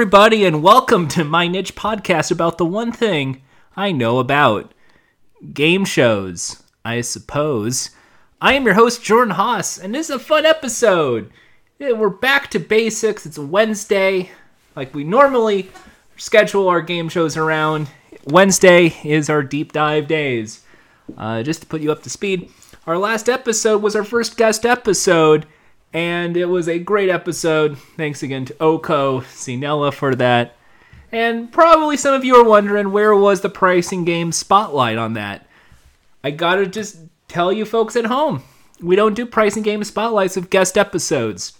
Everybody, and welcome to my niche podcast about the one thing I know about game shows, I suppose. I am your host, Jordan Haas, and this is a fun episode. We're back to basics. It's Wednesday, like we normally schedule our game shows around. Wednesday is our deep dive days. Uh, just to put you up to speed, our last episode was our first guest episode, and it was a great episode. Thanks again to Oko Sinella for that. And probably some of you are wondering where was the pricing game spotlight on that. I gotta just tell you folks at home, we don't do pricing game spotlights of guest episodes.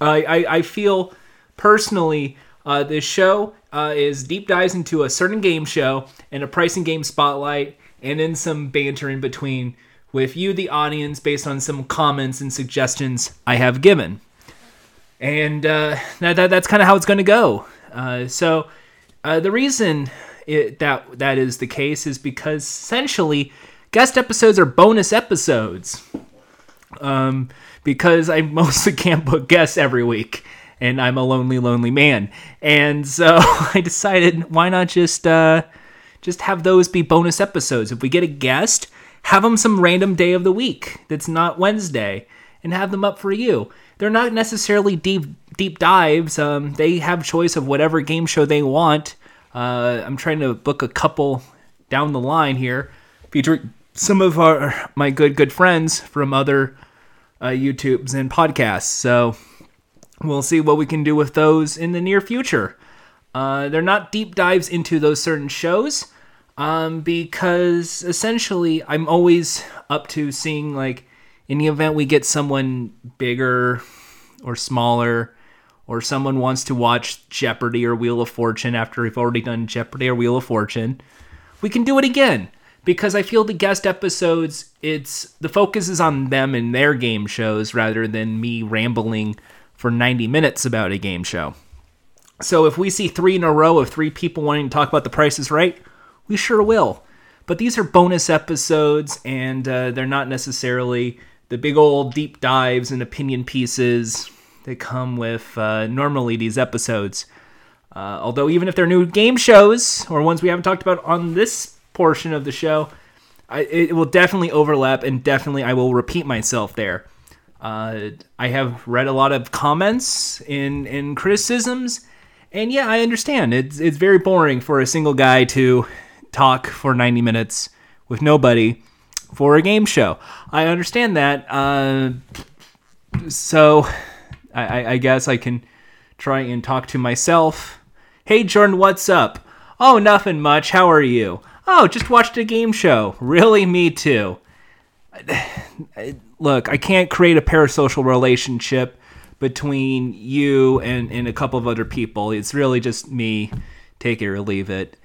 I, I, I feel personally uh, this show uh, is deep dives into a certain game show and a pricing game spotlight and then some banter in between with you, the audience, based on some comments and suggestions I have given. And uh, that, that, that's kind of how it's going to go. Uh, so uh, the reason it, that that is the case is because essentially guest episodes are bonus episodes um, because I mostly can't book guests every week, and I'm a lonely, lonely man. And so I decided, why not just uh, just have those be bonus episodes? If we get a guest, have them some random day of the week that's not Wednesday, and have them up for you. They're not necessarily deep deep dives. Um, they have choice of whatever game show they want. Uh, I'm trying to book a couple down the line here, featuring some of our my good good friends from other uh, YouTubes and podcasts. So we'll see what we can do with those in the near future. Uh, they're not deep dives into those certain shows um, because essentially I'm always up to seeing like in the event we get someone bigger or smaller or someone wants to watch Jeopardy or Wheel of Fortune after we've already done Jeopardy or Wheel of Fortune, we can do it again because I feel the guest episodes it's the focus is on them and their game shows rather than me rambling for 90 minutes about a game show. So if we see 3 in a row of 3 people wanting to talk about the prices right, we sure will. But these are bonus episodes and uh, they're not necessarily the big old deep dives and opinion pieces that come with uh, normally these episodes. Uh, although, even if they're new game shows or ones we haven't talked about on this portion of the show, I, it will definitely overlap and definitely I will repeat myself there. Uh, I have read a lot of comments and, and criticisms, and yeah, I understand. It's, it's very boring for a single guy to talk for 90 minutes with nobody for a game show. I understand that. Uh, so I, I guess I can try and talk to myself. Hey, Jordan, what's up? Oh, nothing much. How are you? Oh, just watched a game show. Really? Me too. Look, I can't create a parasocial relationship between you and, and a couple of other people. It's really just me, take it or leave it,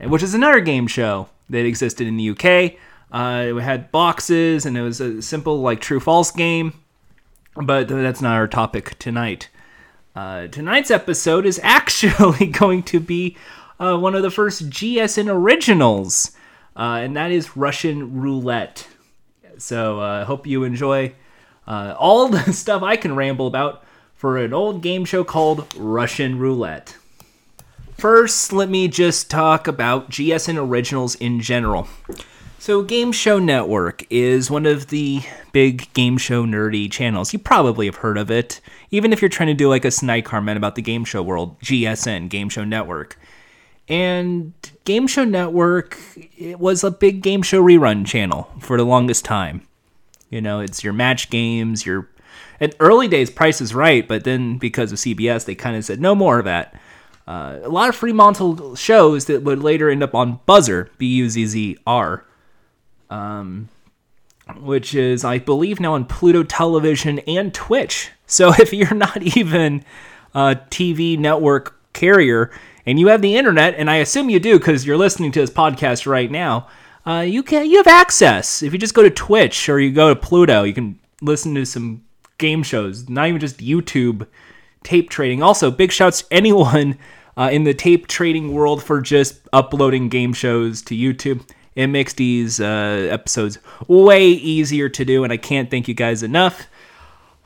which is another game show that existed in the UK. Uh, it had boxes and it was a simple, like, true false game but that's not our topic tonight. Uh, tonight's episode is actually going to be uh, one of the first GSN originals, uh, and that is Russian Roulette. So I hope you enjoy uh, all the stuff I can ramble about for an old game show called Russian Roulette. First, let me just talk about GSN originals in general. So, Game Show Network is one of the big game show nerdy channels. You probably have heard of it, even if you're trying to do like a Snide comment about the game show world. GSN, Game Show Network. And Game Show Network it was a big game show rerun channel for the longest time. You know, it's your match games, your in early days Price is Right, but then because of CBS, they kind of said no more of that. Uh, a lot of Fremantle shows that would later end up on Buzzr, B U Z Z R um, which is, I believe, now on Pluto Television and Twitch. So if you're not even a TV network carrier and you have the internet, and I assume you do because you're listening to this podcast right now, uh, you can you have access. If you just go to Twitch or you go to Pluto, you can listen to some game shows, not even just YouTube tape trading. Also, big shouts to anyone uh, in the tape trading world for just uploading game shows to YouTube. It makes these uh, episodes way easier to do, and I can't thank you guys enough.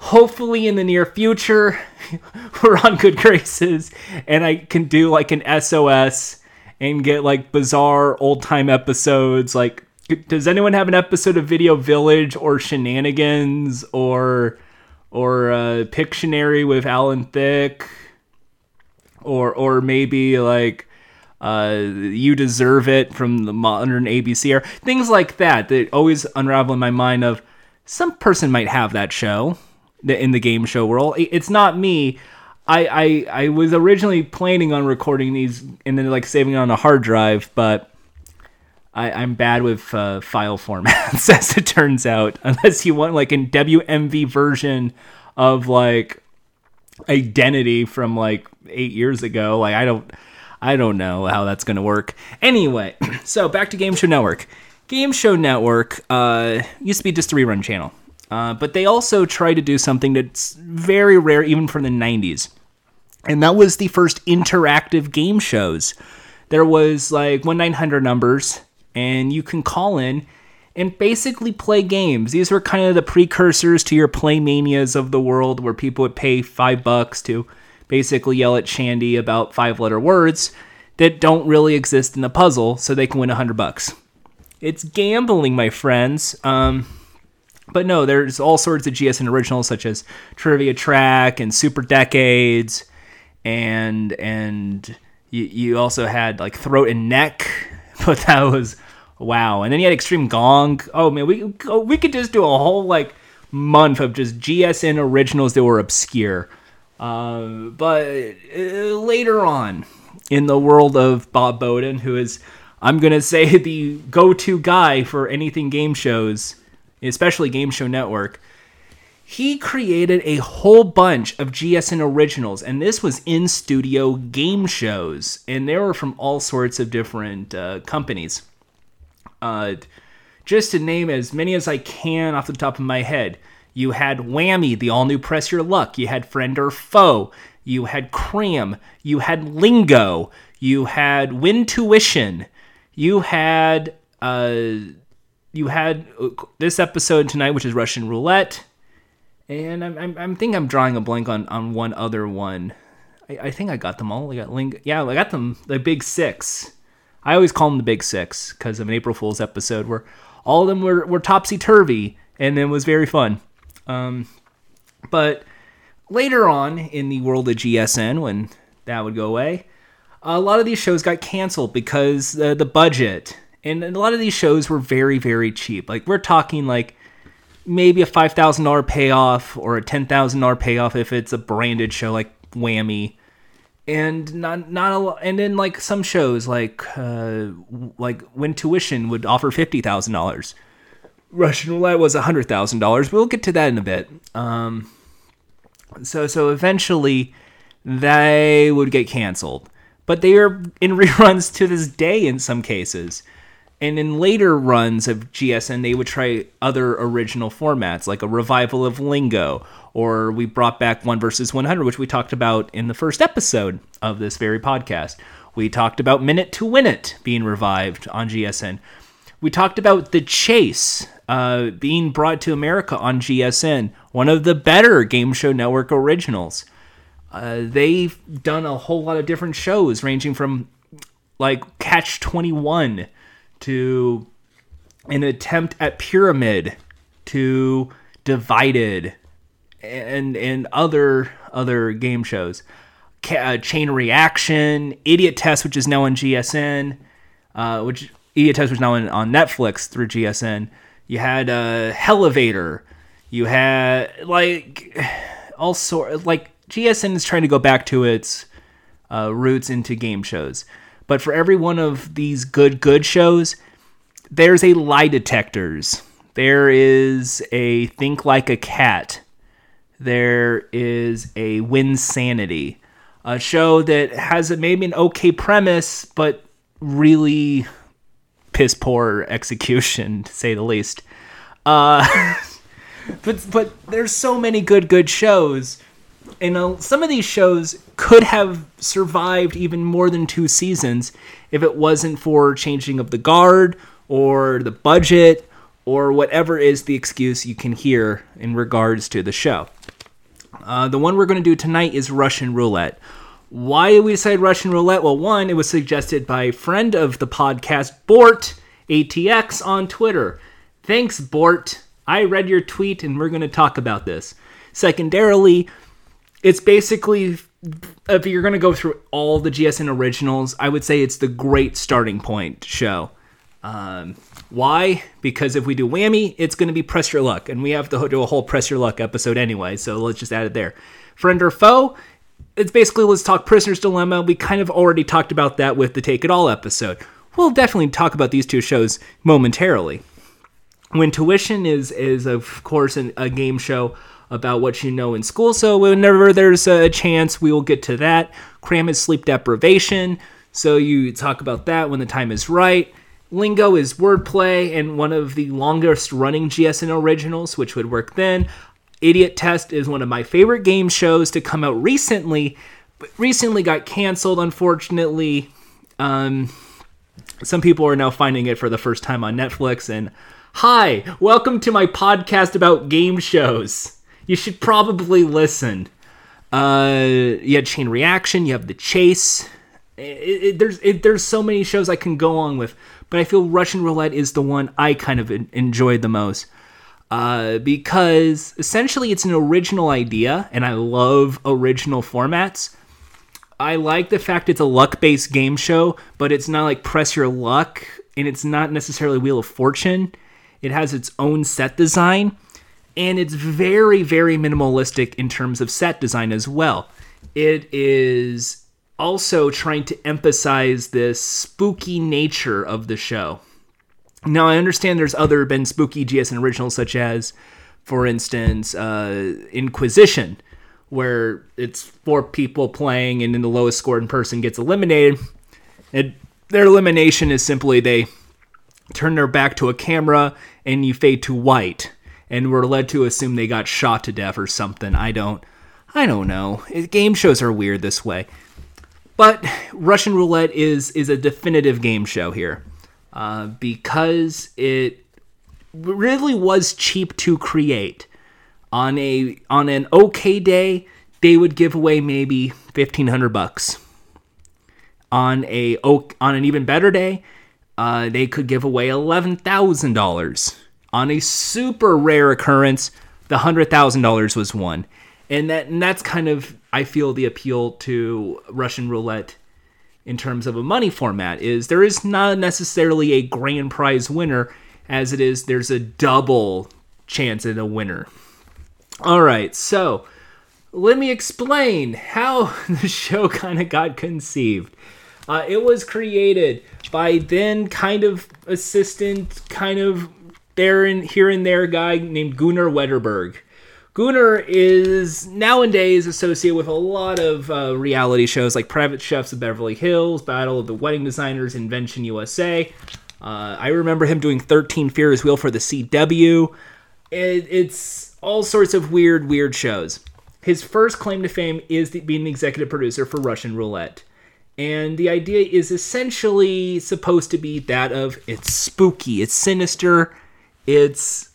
hopefully in the near future we're on good graces and I can do like an SOS and get like bizarre old time episodes like does anyone have an episode of Video Village or Shenanigans or or uh, Pictionary with Alan Thicke or or maybe like uh, you deserve it from the modern ABC or things like that that always unravel in my mind of some person might have that show in the game show world. It's not me. I, I I was originally planning on recording these and then like saving it on a hard drive, but I, I'm bad with uh, file formats as it turns out. Unless you want like a WMV version of like identity from like eight years ago, like I don't I don't know how that's gonna work. Anyway, so back to Game Show Network. Game Show Network uh, used to be just a rerun channel. Uh, but they also tried to do something that's very rare, even from the 90s. And that was the first interactive game shows. There was like 1 900 numbers, and you can call in and basically play games. These were kind of the precursors to your Playmanias of the world, where people would pay five bucks to basically yell at Shandi about five letter words that don't really exist in the puzzle, so they can win a hundred bucks. It's gambling, my friends. Um, but no, there's all sorts of GSN originals such as Trivia Track and Super Decades, and and you, you also had like Throat and Neck, but that was wow. And then you had Extreme Gong. Oh man, we we could just do a whole like month of just GSN originals that were obscure. Uh, but uh, later on in the world of Bob Boden, who is I'm gonna say the go-to guy for anything game shows especially Game Show Network, he created a whole bunch of GSN originals, and this was in studio game shows, and they were from all sorts of different uh, companies. Uh, just to name as many as I can off the top of my head, you had Whammy, the all new Press Your Luck, you had Friend or Foe, you had Cram, you had Lingo, you had Win Tuition, you had. Uh, you had uh, this episode tonight, which is Russian Roulette, and I'm I'm, I'm think I'm drawing a blank on on one other one. I, I think I got them all. I got Link. Yeah, I got them. The Big Six. I always call them the Big Six because of an April Fool's episode where all of them were were topsy turvy, and it was very fun. Um, but later on in the world of GSN, when that would go away, a lot of these shows got canceled because uh, the budget and a lot of these shows were very, very cheap. Like we're talking like maybe a five thousand dollar payoff or a ten thousand dollar payoff if it's a branded show like Whammy, and not not a lot. And then like some shows like uh, like Win Tuition would offer fifty thousand dollars. Russian Roulette was hundred thousand dollars. We'll get to that in a bit. Um, so so eventually they would get canceled, but they are in reruns to this day in some cases. And in later runs of GSN, they would try other original formats, like a revival of Lingo, or we brought back One versus 100, which we talked about in the first episode of this very podcast. We talked about Minute to Win It being revived on GSN. We talked about The Chase uh, being brought to America on GSN, one of the better Game Show Network originals. Uh, they've done a whole lot of different shows, ranging from like Catch 21 to an attempt at pyramid to divided and and other other game shows uh, chain reaction idiot test which is now on gsn uh, which idiot test was now on, on netflix through gsn you had uh elevator you had like all sort like gsn is trying to go back to its uh, roots into game shows but for every one of these good, good shows, there's a lie detectors. There is a think like a cat. There is a Winsanity, a show that has a, maybe an okay premise, but really piss poor execution, to say the least. Uh, but but there's so many good good shows and uh, some of these shows could have survived even more than two seasons if it wasn't for changing of the guard or the budget or whatever is the excuse you can hear in regards to the show. Uh, the one we're going to do tonight is Russian roulette. Why did we decide Russian roulette? Well, one, it was suggested by a friend of the podcast, Bort ATX on Twitter. Thanks, Bort. I read your tweet and we're going to talk about this. Secondarily, it's basically if you're going to go through all the GSN originals, I would say it's the great starting point show. Um, why? Because if we do whammy, it's going to be press your luck, and we have to do a whole press your luck episode anyway, so let's just add it there. Friend or foe? It's basically let's talk Prisoner's Dilemma. We kind of already talked about that with the Take It All episode. We'll definitely talk about these two shows momentarily. Win Tuition is is of course an, a game show about what you know in school. So whenever there's a chance, we will get to that. Cram is sleep deprivation. So you talk about that when the time is right. Lingo is wordplay and one of the longest running GSN originals, which would work then. Idiot Test is one of my favorite game shows to come out recently, but recently got canceled, unfortunately. Um, some people are now finding it for the first time on Netflix. And hi, welcome to my podcast about game shows you should probably listen. Uh, you had Chain Reaction, you have The Chase. It, it, there's it, there's so many shows I can go on with, but I feel Russian Roulette is the one I kind of enjoyed the most. Uh, because essentially it's an original idea, and I love original formats. I like the fact it's a luck based game show, but it's not like press your luck, and it's not necessarily Wheel of Fortune. It has its own set design and it's very very minimalistic in terms of set design as well it is also trying to emphasize this spooky nature of the show now i understand there's other been spooky gsn originals such as for instance uh, inquisition where it's four people playing and then the lowest scored in person gets eliminated and their elimination is simply they turn their back to a camera and you fade to white and we're led to assume they got shot to death or something. I don't I don't know. Game shows are weird this way. But Russian Roulette is is a definitive game show here. Uh, because it really was cheap to create. On a on an okay day, they would give away maybe fifteen hundred bucks. On a on an even better day, uh, they could give away eleven thousand dollars. On a super rare occurrence, the $100,000 was won. And that and that's kind of I feel the appeal to Russian roulette in terms of a money format is there is not necessarily a grand prize winner as it is there's a double chance at a winner. All right, so let me explain how the show kind of got conceived. Uh, it was created by then kind of assistant, kind of there and here and there guy named Gunnar Wetterberg. Gunnar is nowadays associated with a lot of uh, reality shows like Private Chefs of Beverly Hills, Battle of the Wedding Designers, Invention USA. Uh, I remember him doing 13 Ferris Wheel for the CW. It, it's all sorts of weird, weird shows. His first claim to fame is the, being the executive producer for Russian Roulette. And the idea is essentially supposed to be that of it's spooky, it's sinister, it's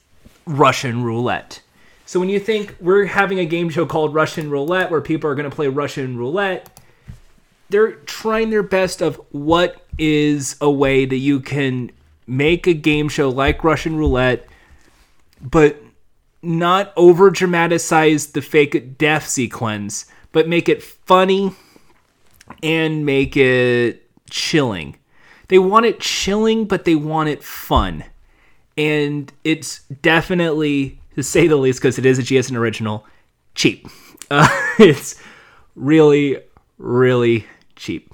Russian roulette. So when you think we're having a game show called Russian Roulette where people are going to play Russian roulette, they're trying their best of what is a way that you can make a game show like Russian roulette but not over dramatize the fake death sequence, but make it funny and make it chilling. They want it chilling, but they want it fun and it's definitely, to say the least, because it is a GSN original, cheap. Uh, it's really, really cheap.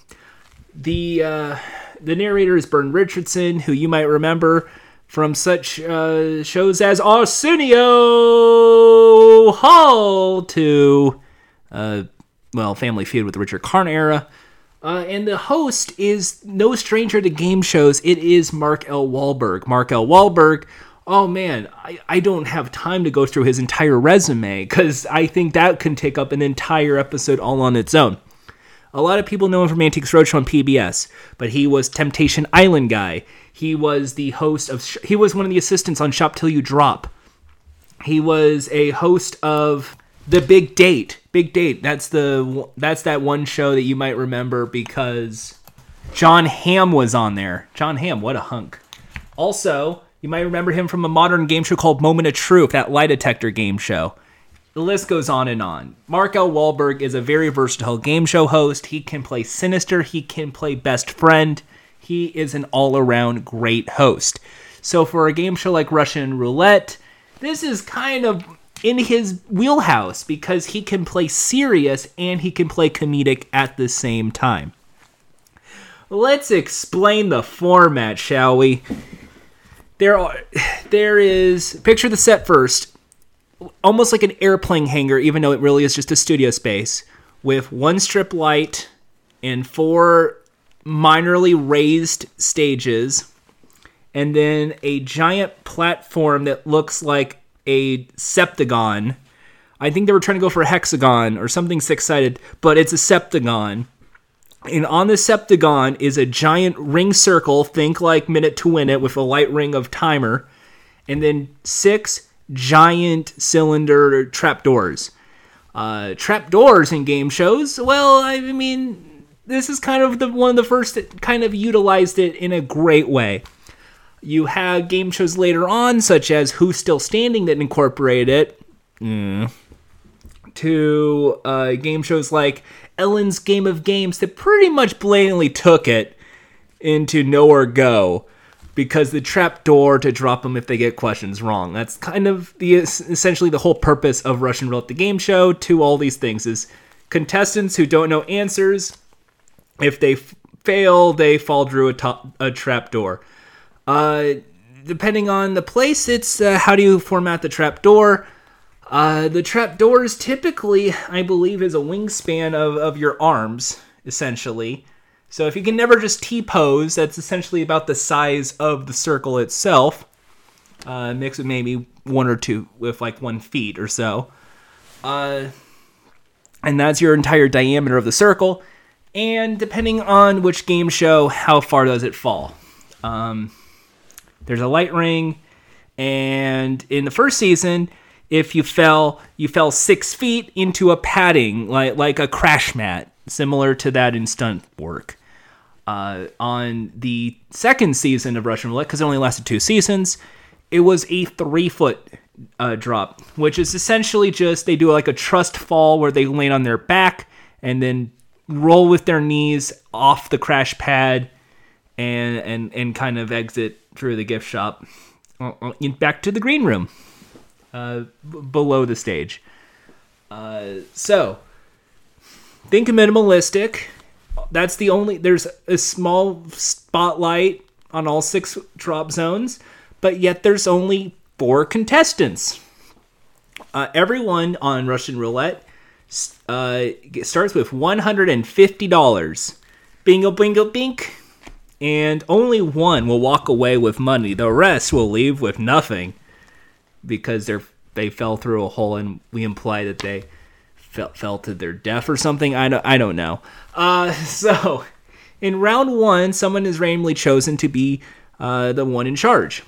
The uh, the narrator is Burton Richardson, who you might remember from such uh, shows as Arsenio Hall to, uh, well, Family Feud with Richard Karn era. Uh, and the host is no stranger to game shows. It is Mark L. Walberg. Mark L. Walberg. Oh man, I, I don't have time to go through his entire resume because I think that can take up an entire episode all on its own. A lot of people know him from Antiques Roadshow on PBS, but he was Temptation Island guy. He was the host of. He was one of the assistants on Shop Till You Drop. He was a host of The Big Date. Big Date. That's the that's that one show that you might remember because Jon Hamm was on there. Jon Hamm, what a hunk. Also, you might remember him from a modern game show called Moment of Truth, that lie detector game show. The list goes on and on. Mark L. Walberg is a very versatile game show host. He can play Sinister, he can play Best Friend. He is an all around great host. So, for a game show like Russian Roulette, this is kind of in his wheelhouse because he can play serious and he can play comedic at the same time. Let's explain the format, shall we? There are there is picture the set first. Almost like an airplane hangar even though it really is just a studio space with one strip light and four minorly raised stages and then a giant platform that looks like a septagon. I think they were trying to go for a hexagon or something six sided, but it's a septagon. And on the septagon is a giant ring circle, think like Minute to Win It, with a light ring of timer, and then six giant cylinder trapdoors. Uh, trapdoors in game shows, well, I mean, this is kind of the one of the first that kind of utilized it in a great way. You have game shows later on, such as Who's Still Standing, that incorporate it. Mm. To uh, game shows like Ellen's Game of Games that pretty much blatantly took it into Know or Go because the trap door to drop them if they get questions wrong. That's kind of the essentially the whole purpose of Russian Roulette the game show to all these things is contestants who don't know answers if they f- fail they fall through a, top, a trap door. Uh, depending on the place, it's uh, how do you format the trap door. Uh, the trap doors typically, I believe, is a wingspan of, of your arms, essentially. So if you can never just T pose, that's essentially about the size of the circle itself. Uh, mixed with maybe one or two, with like one feet or so. Uh, and that's your entire diameter of the circle. And depending on which game show, how far does it fall? Um, there's a light ring, and in the first season, if you fell you fell six feet into a padding like like a crash mat similar to that in stunt work. Uh, on the second season of russian roulette because it only lasted two seasons it was a three foot uh, drop which is essentially just they do like a trust fall where they land on their back and then roll with their knees off the crash pad and and and kind of exit through the gift shop uh, uh, back to the green room uh, below the stage. Uh, so think minimalistic. That's the only. There's a small spotlight on all six drop zones, but yet there's only four contestants. Uh, everyone on Russian roulette uh, starts with $150. Bingo, bingo, bink. And only one will walk away with money. The rest will leave with nothing because they're they fell through a hole and we imply that they fell, fell to their death or something. I don't, I don't know. Uh, so in round one, someone is randomly chosen to be uh, the one in charge,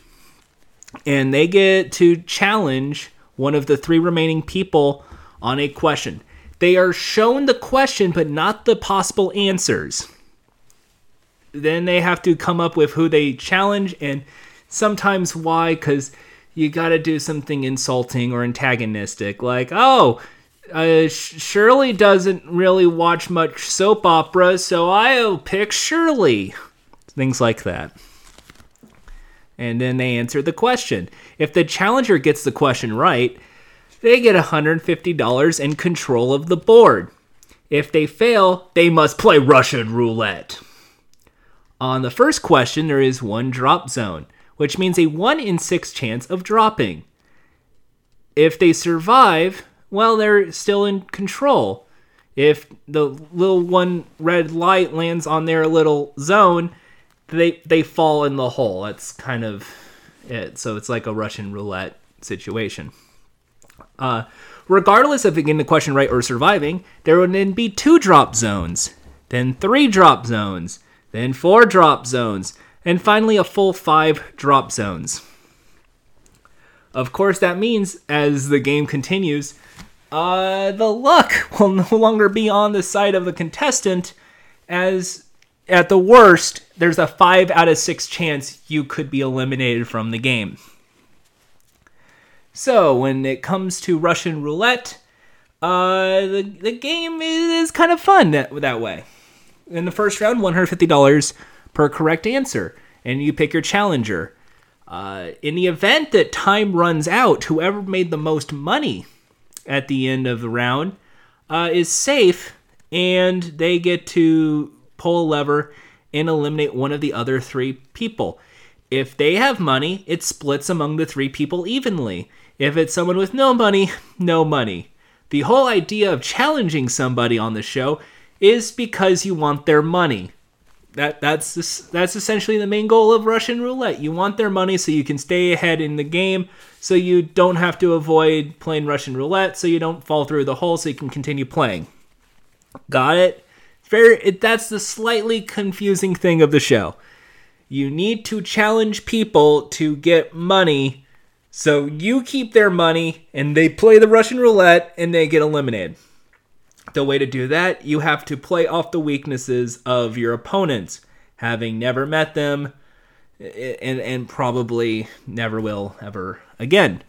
and they get to challenge one of the three remaining people on a question. They are shown the question, but not the possible answers. Then they have to come up with who they challenge and sometimes why, because you got to do something insulting or antagonistic, like, oh, uh, Shirley doesn't really watch much soap opera, so I'll pick Shirley. Things like that. And then they answer the question. If the challenger gets the question right, they get $150 and control of the board. If they fail, they must play Russian roulette. On the first question, there is one drop zone which means a 1 in 6 chance of dropping. If they survive, well, they're still in control. If the little one red light lands on their little zone, they they fall in the hole. That's kind of it. So it's like a Russian roulette situation. Uh, regardless of getting the question right or surviving, there would then be two drop zones. then three drop zones, then four drop zones, and finally a full five drop zones. Of course, that means as the game continues, uh, the luck will no longer be on the side of the contestant, as at the worst, there's a 5 out of 6 chance you could be eliminated from the game. So, when it comes to Russian roulette, uh, the, the game is, kind of fun that, that way. In the first round, $150 per correct answer, and you pick your challenger. Uh, in the event that time runs out, whoever made the most money at the end of the round uh, is safe, and they get to pull a lever and eliminate one of the other three people. If they have money, it splits among the three people evenly. If it's someone with no money, no money. The whole idea of challenging somebody on the show is because you want their money. That that's that's essentially the main goal of Russian roulette. You want their money so you can stay ahead in the game, so you don't have to avoid playing Russian roulette, so you don't fall through the hole, so you can continue playing. Got it? Very. It, that's the slightly confusing thing of the show. You need to challenge people to get money so you keep their money and they play the Russian roulette and they get eliminated. The way to do that, you have to play off the weaknesses of your opponents, having never met them and, and probably never will ever again.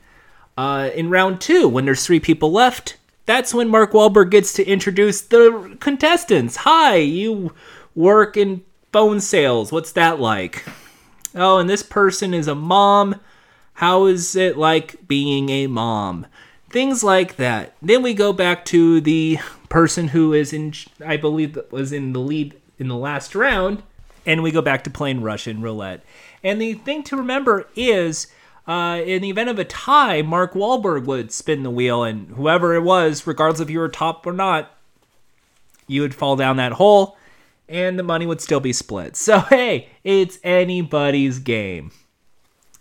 Uh, in round two, when there's three people left, that's when Mark Walberg gets to introduce the contestants. Hi, you work in phone sales. What's that like? Oh, and this person is a mom how is it like being a mom? Things like that. Then we go back to the person who is in, I believe, was in the lead in the last round, and we go back to playing Russian roulette. And the thing to remember is, uh, in the event of a tie, Mark Walberg would spin the wheel, and whoever it was, regardless if you were top or not, you would fall down that hole, and the money would still be split. So hey, it's anybody's game.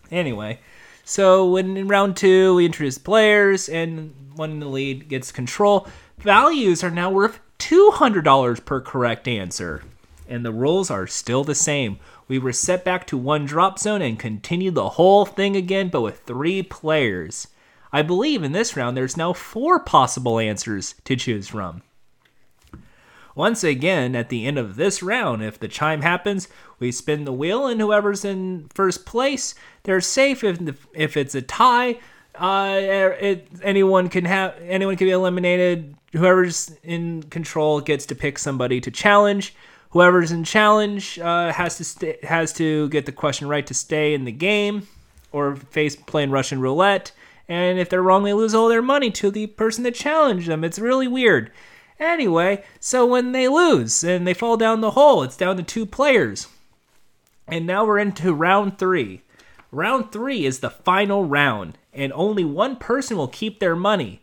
Anyway, so when in round two we introduce players and one in the lead gets control, values are now worth $200 per correct answer. And the rules are still the same. We were set back to one drop zone and continue the whole thing again, but with three players. I believe in this round there's now four possible answers to choose from. Once again, at the end of this round, if the chime happens, we spin the wheel, and whoever's in first place, they're safe. If if it's a tie, uh, it, anyone can have anyone can be eliminated. Whoever's in control gets to pick somebody to challenge. Whoever's in challenge uh, has to has to get the question right to stay in the game, or face playing Russian roulette. And if they're wrong, they lose all their money to the person that challenged them. It's really weird. Anyway, so when they lose and they fall down the hole, it's down to two players. And now we're into round three. Round three is the final round, and only one person will keep their money.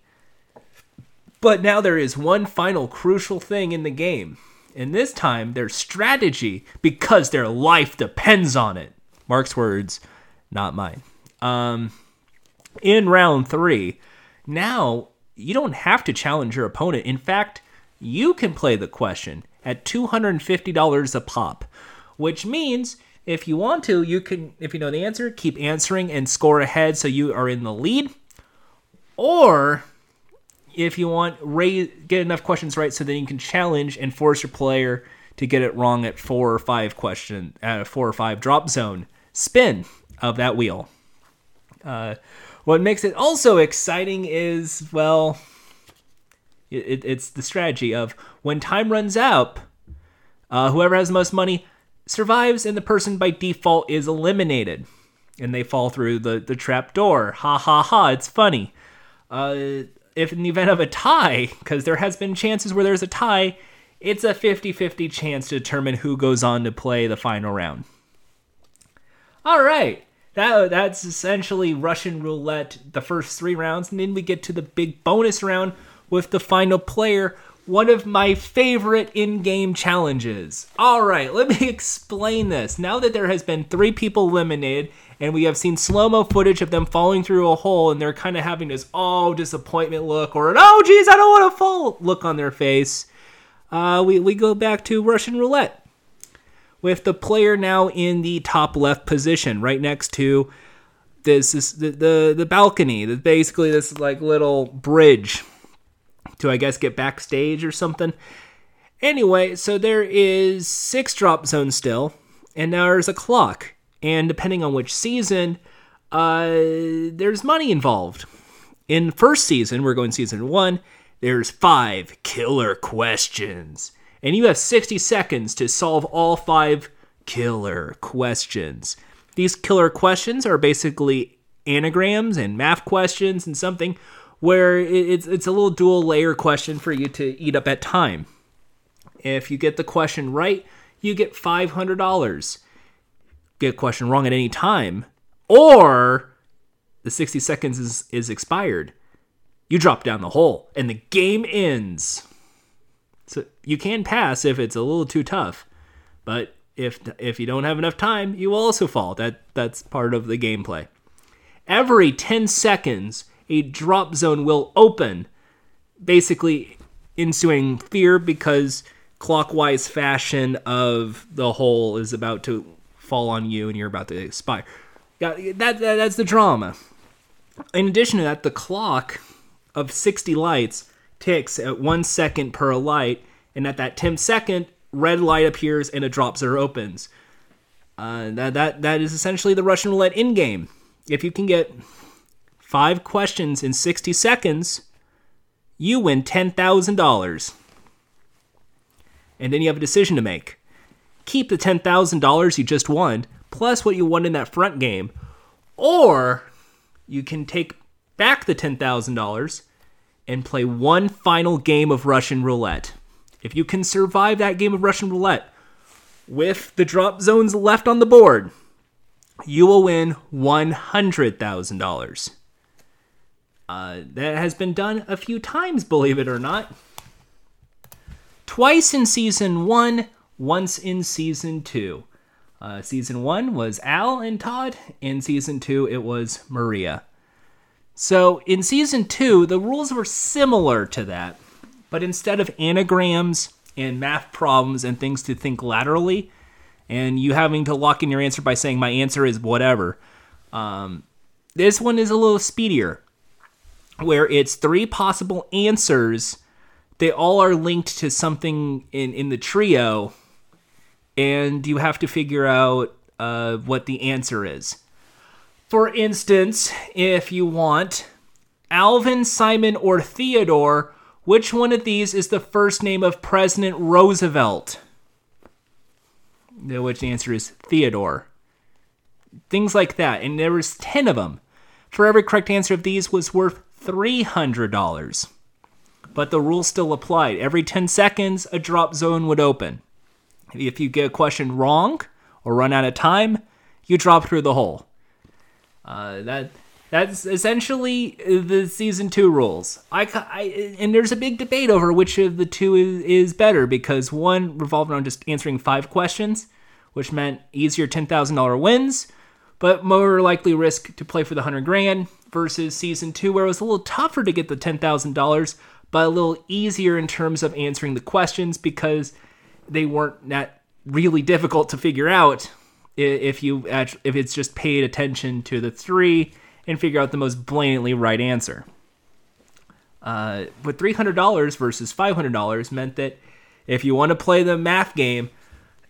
But now there is one final crucial thing in the game. And this time, there's strategy because their life depends on it. Mark's words, not mine. Um, in round three, now you don't have to challenge your opponent. In fact, you can play the question at $250 a pop, which means if you want to, you can, if you know the answer, keep answering and score ahead so you are in the lead. Or if you want, raise, get enough questions right so then you can challenge and force your player to get it wrong at four or five question, at a four or five drop zone spin of that wheel. Uh, what makes it also exciting is, well, it, it's the strategy of when time runs out, uh, whoever has the most money survives, and the person by default is eliminated, and they fall through the the trap door. Ha ha ha! It's funny. Uh, if in the event of a tie, because there has been chances where there's a tie, it's a 50-50 chance to determine who goes on to play the final round. All right. That, that's essentially Russian roulette, the first three rounds, and then we get to the big bonus round with the final player, one of my favorite in game challenges. All right, let me explain this. Now that there has been three people eliminated, and we have seen slow mo footage of them falling through a hole, and they're kind of having this oh disappointment look or an oh geez I don't want to fall look on their face. uh, we, we go back to Russian roulette with the player now in the top left position, right next to this, this the, the the balcony. That's basically this like little bridge to I guess get backstage or something. Anyway, so there is six drop zones still, and now there's a clock. And depending on which season, uh, there's money involved. In first season, we're going season one, there's five killer questions. And you have 60 seconds to solve all five killer questions. These killer questions are basically anagrams and math questions and something where it's, it's a little dual layer question for you to eat up at time. If you get the question right, you get $500. Get question wrong at any time, or the 60 seconds is, is expired. You drop down the hole and the game ends. So you can pass if it's a little too tough, but if if you don't have enough time, you will also fall. That that's part of the gameplay. Every 10 seconds, a drop zone will open, basically ensuing fear because clockwise fashion of the hole is about to fall on you and you're about to expire. Yeah, that, that that's the drama. In addition to that, the clock of 60 lights ticks at one second per light, and at that 10 second, red light appears and a drop zone opens. Uh, that that that is essentially the Russian roulette in game. If you can get five questions in 60 seconds, you win ten thousand dollars and then you have a decision to make. Keep the $10,000 you just won, plus what you won in that front game, or you can take back the $10,000 and play one final game of Russian roulette. If you can survive that game of Russian roulette with the drop zones left on the board, you will win $100,000. Uh, that has been done a few times, believe it or not twice in season one, once in season two. Uh, season one was Al and Todd. In season two, it was Maria. So in season two, the rules were similar to that, but instead of anagrams and math problems and things to think laterally, and you having to lock in your answer by saying my answer is whatever, um, this one is a little speedier, where it's three possible answers they all are linked to something in in the trio, and you have to figure out uh, what the answer is. For instance, if you want Alvin, Simon, or Theodore, which one of these is the first name of President Roosevelt? Which the answer is Theodore. Things like that, and there was ten of them. For every correct answer of these was worth three hundred dollars but the rule still applied. Every 10 seconds, a drop zone would open. If you get a question wrong or run out of time, you drop through the hole. Uh, that that's essentially the season two rules. I, I, and there's a big debate over which of the two is, is better because one revolved around just answering five questions, which meant easier ten thousand dollar wins, but more likely risk to play for the hundred grand. Versus season two, where it was a little tougher to get the ten thousand dollars, but a little easier in terms of answering the questions because they weren't that really difficult to figure out if you if it's just paid attention to the three and figure out the most blatantly right answer. Uh, but three hundred dollars versus five hundred dollars meant that if you want to play the math game,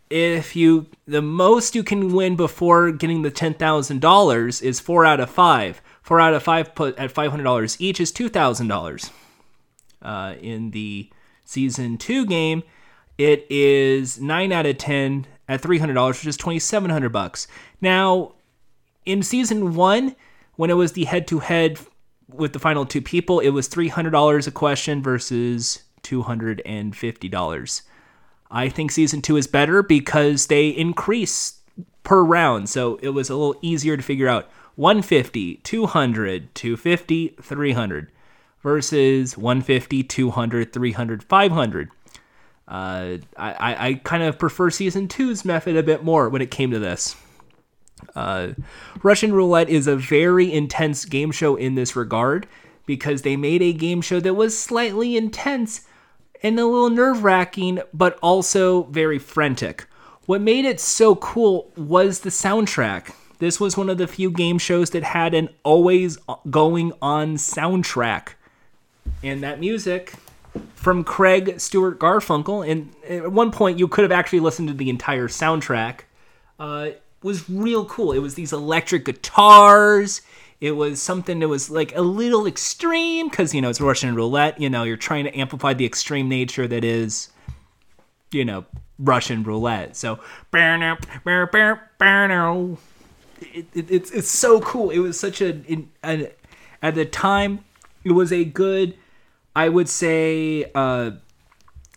if you the most you can win before getting the ten thousand dollars is four out of five. Four out of five put at five hundred dollars each is two thousand dollars uh, in the season two game, it is nine out of ten at three hundred dollars, which is twenty seven hundred bucks. Now, in season one, when it was the head to head with the final two people, it was three hundred dollars a question versus two hundred and fifty dollars. I think season two is better because they increase per round, so it was a little easier to figure out 150, 200, 250, 300 versus 150, 200, 300, 500. Uh, I, I kind of prefer season two's method a bit more when it came to this. Uh, Russian Roulette is a very intense game show in this regard because they made a game show that was slightly intense and a little nerve wracking, but also very frantic. What made it so cool was the soundtrack. This was one of the few game shows that had an always going on soundtrack. And that music from Craig Stuart Garfinkle, and at one point you could have actually listened to the entire soundtrack, uh, was real cool. It was these electric guitars. It was something that was like a little extreme because, you know, it's Russian roulette. You know, you're trying to amplify the extreme nature that is, you know, Russian roulette. So, it, it, it's it's so cool. It was such a, a, at the time it was a good, I would say, uh,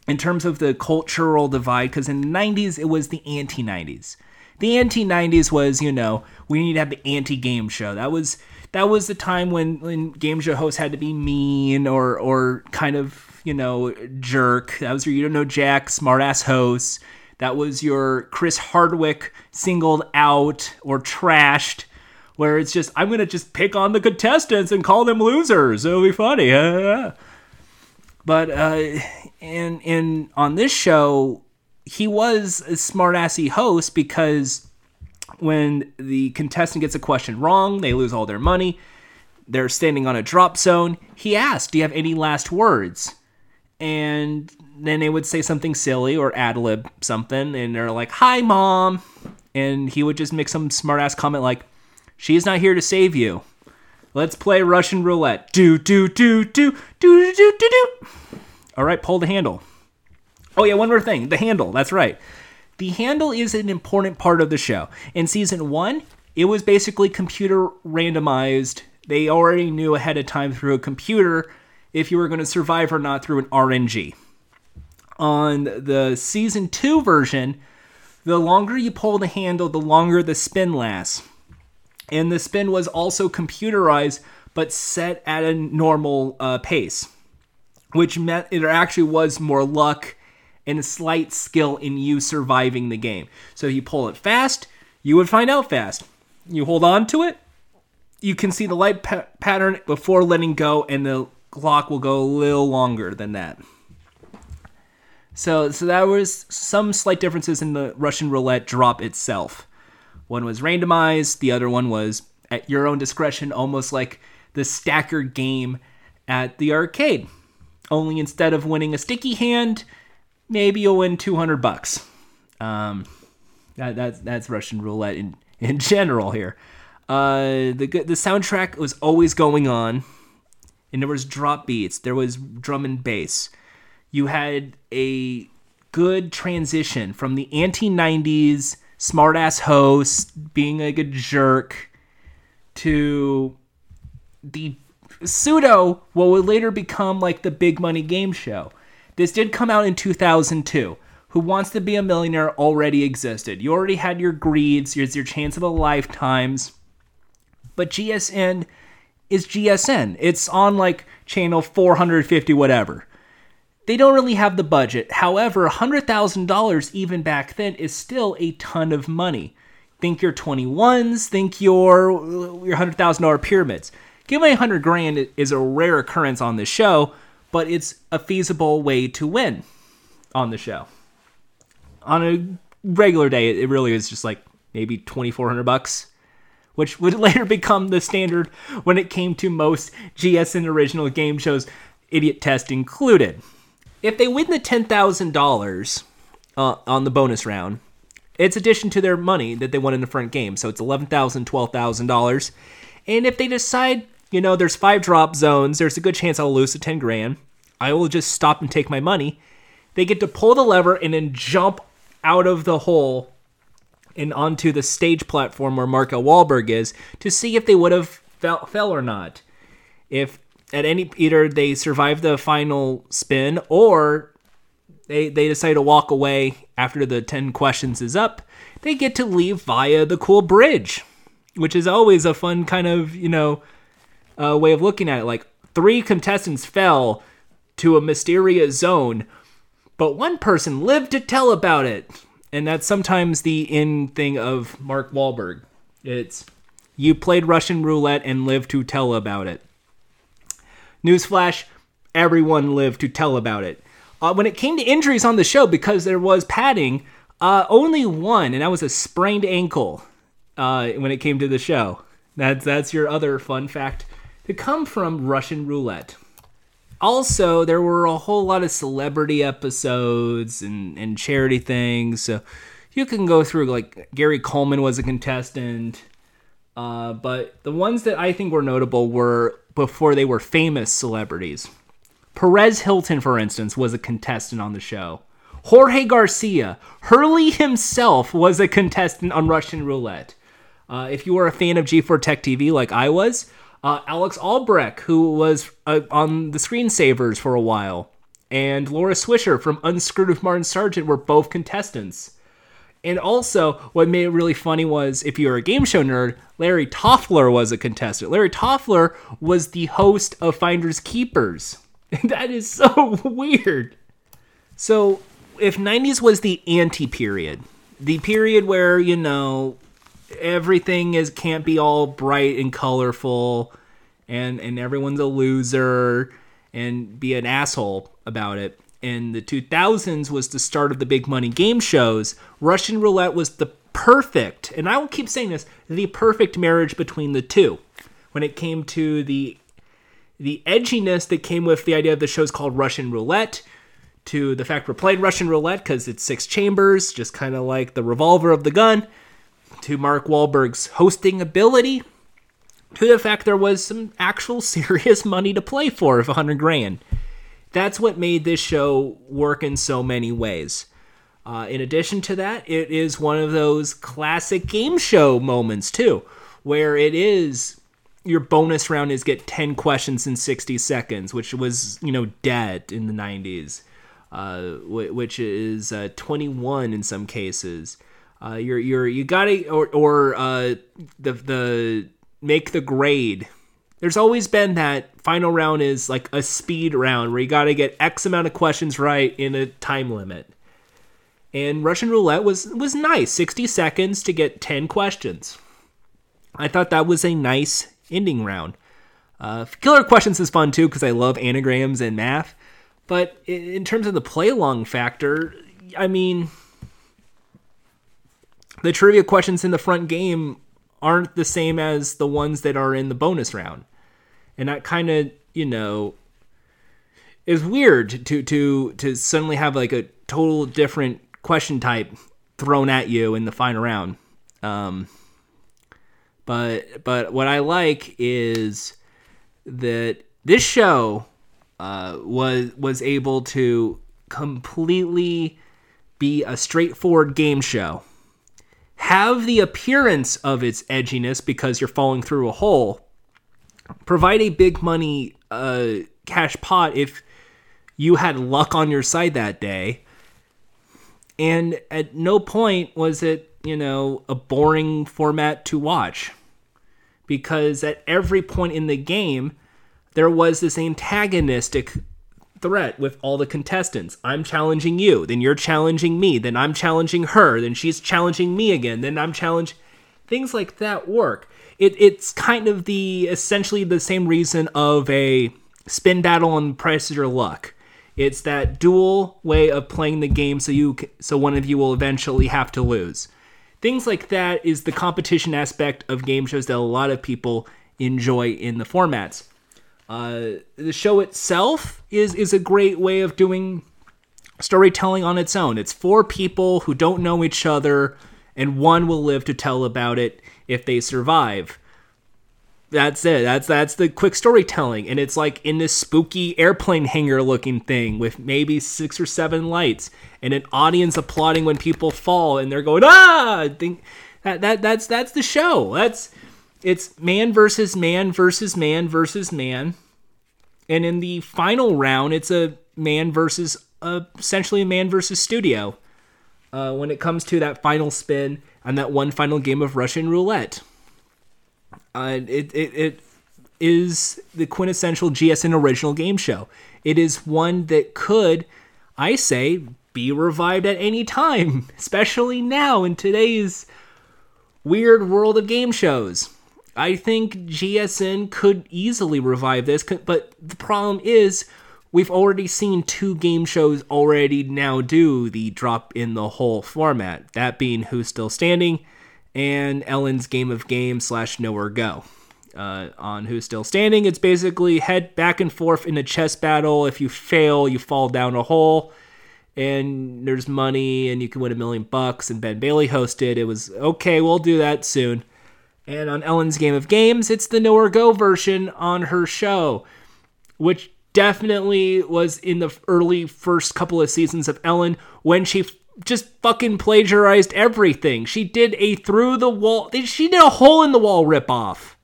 in terms of the cultural divide. Because in the '90s it was the anti '90s. The anti '90s was you know we need to have the anti game show. That was that was the time when when game show hosts had to be mean or or kind of you know jerk. That was your you don't know Jack smartass hosts that was your Chris Hardwick singled out or trashed, where it's just, I'm going to just pick on the contestants and call them losers. It'll be funny. but uh, in, on this show, he was a smartassy host because when the contestant gets a question wrong, they lose all their money. They're standing on a drop zone. He asked, Do you have any last words? And then they would say something silly or ad lib something, and they're like, "Hi, mom," and he would just make some smartass comment like, "She's not here to save you. Let's play Russian roulette. Do do do do do do do do do. All right, pull the handle. Oh yeah, one more thing, the handle. That's right. The handle is an important part of the show. In season one, it was basically computer randomized. They already knew ahead of time through a computer if you were going to survive or not through an RNG on the season two version, the longer you pull the handle, the longer the spin lasts. And the spin was also computerized, but set at a normal uh, pace, which meant it actually was more luck and a slight skill in you surviving the game. So if you pull it fast, you would find out fast. You hold on to it, you can see the light pa- pattern before letting go, and the clock will go a little longer than that. So, so that was some slight differences in the Russian roulette drop itself. One was randomized, the other one was at your own discretion, almost like the stacker game at the arcade. Only instead of winning a sticky hand, maybe you'll win 200 bucks. Um, that, that's that's Russian roulette in, in general here. Uh, the the soundtrack was always going on, and there was drop beats, there was drum and bass you had a good transition from the anti 90s smartass host being like a jerk to the pseudo what would later become like the big money game show. This did come out in 2002. Who Wants to Be a Millionaire already existed. You already had your greeds, here's your chance of a lifetimes. But GSN is GSN. It's on like channel 450 whatever they don't really have the budget. However, $100,000 even back then is still a ton of money. Think your 21s, think your your $100,000 pyramids. Giving 100 grand is a rare occurrence on this show, but it's a feasible way to win on the show. On a regular day, it really is just like maybe 2400 bucks, which would later become the standard when it came to most GSN original game shows, Idiot Test included if they win the ten thousand uh, dollars on the bonus round, it's addition to their money that they won in the front game. So it's eleven thousand, twelve thousand dollars. And if they decide, you know, there's five drop zones, there's a good chance I'll lose the ten grand. I will just stop and take my money. They get to pull the lever and then jump out of the hole and onto the stage platform where Mark L. Walberg is to see if they would have fell, fell or not. If at any either they survive the final spin or they they decide to walk away after the 10 questions is up they get to leave via the cool bridge which is always a fun kind of you know uh, way of looking at it. Like three contestants fell to a mysterious zone but one person lived to tell about it. And that's sometimes the end thing of mark Walberg. it's you played russian roulette and lived to tell about it Newsflash, everyone lived to tell about it. Uh, when it came to injuries on the show, because there was padding, uh, only one, and that was a sprained ankle. Uh, when it came to the show, that's that's your other fun fact to come from Russian roulette. Also, there were a whole lot of celebrity episodes and, and charity things. So you can go through like Gary Coleman was a contestant. Uh, but the ones that I think were notable were before they were famous celebrities. Perez Hilton, for instance, was a contestant on the show. Jorge Garcia, Hurley himself was a contestant on Russian Roulette. Uh, if you were a fan of G4 Tech TV like I was, uh, Alex Albrecht, who was uh, on the screensavers for a while, and Laura Swisher from Unscrewed with Martin Sargent were both contestants. And also, what made it really funny was if you're a game show nerd, Larry Toffler was a contestant. Larry Toffler was the host of Finders Keepers. that is so weird. So, if 90s was the anti period, the period where, you know, everything is can't be all bright and colorful and and everyone's a loser and be an asshole about it. And the 2000s was the start of the big money game shows. Russian roulette was the perfect, and I will keep saying this, the perfect marriage between the two. When it came to the the edginess that came with the idea of the show's called Russian roulette, to the fact we're playing Russian roulette because it's six chambers, just kind of like the revolver of the gun, to Mark Walberg's hosting ability, to the fact there was some actual serious money to play for of 100 grand. That's what made this show work in so many ways. Uh, in addition to that, it is one of those classic game show moments, too, where it is your bonus round is get 10 questions in 60 seconds, which was, you know, dead in the 90s, uh, which is uh, 21 in some cases. Uh, you're you're you gotta or or uh, the the make the grade. There's always been that final round is like a speed round where you gotta get X amount of questions right in a time limit. And Russian roulette was was nice, 60 seconds to get 10 questions. I thought that was a nice ending round. Uh, Killer Questions is fun too because I love anagrams and math. But in terms of the play along factor, I mean, the trivia questions in the front game aren't the same as the ones that are in the bonus round. And that kind of, you know, is weird to to to suddenly have like a total different question type thrown at you in the final round. Um, but but what I like is that this show uh, was was able to completely be a straightforward game show have the appearance of its edginess because you're falling through a hole, provide a big money uh, cash pot if you had luck on your side that day. And at no point was it, you know, a boring format to watch. Because at every point in the game, there was this antagonistic threat with all the contestants. I'm challenging you, then you're challenging me, then I'm challenging her, then she's challenging me again, then I'm challenged. Things like that work. It, it's kind of the essentially the same reason of a spin battle on the Price of Your Luck. It's that dual way of playing the game, so you so one of you will eventually have to lose. Things like that is the competition aspect of game shows that a lot of people enjoy in the formats. Uh, the show itself is is a great way of doing storytelling on its own. It's four people who don't know each other, and one will live to tell about it if they survive. That's it. That's that's the quick storytelling, and it's like in this spooky airplane hangar looking thing with maybe six or seven lights, and an audience applauding when people fall, and they're going ah. I Think that that that's that's the show. That's it's man versus man versus man versus man and in the final round, it's a man versus uh, essentially a man versus studio. Uh, when it comes to that final spin and that one final game of Russian roulette, uh, it, it it is the quintessential GSN original game show. It is one that could, I say, be revived at any time, especially now in today's weird world of game shows. I think GSN could easily revive this, but the problem is we've already seen two game shows already now do the drop in the hole format. That being Who's Still Standing and Ellen's Game of Games slash Know or Go. Uh, on Who's Still Standing, it's basically head back and forth in a chess battle. If you fail, you fall down a hole and there's money and you can win a million bucks and Ben Bailey hosted. It was okay, we'll do that soon. And on Ellen's Game of Games, it's the Know or Go version on her show, which definitely was in the early first couple of seasons of Ellen when she just fucking plagiarized everything. She did a through the wall, she did a hole in the wall ripoff.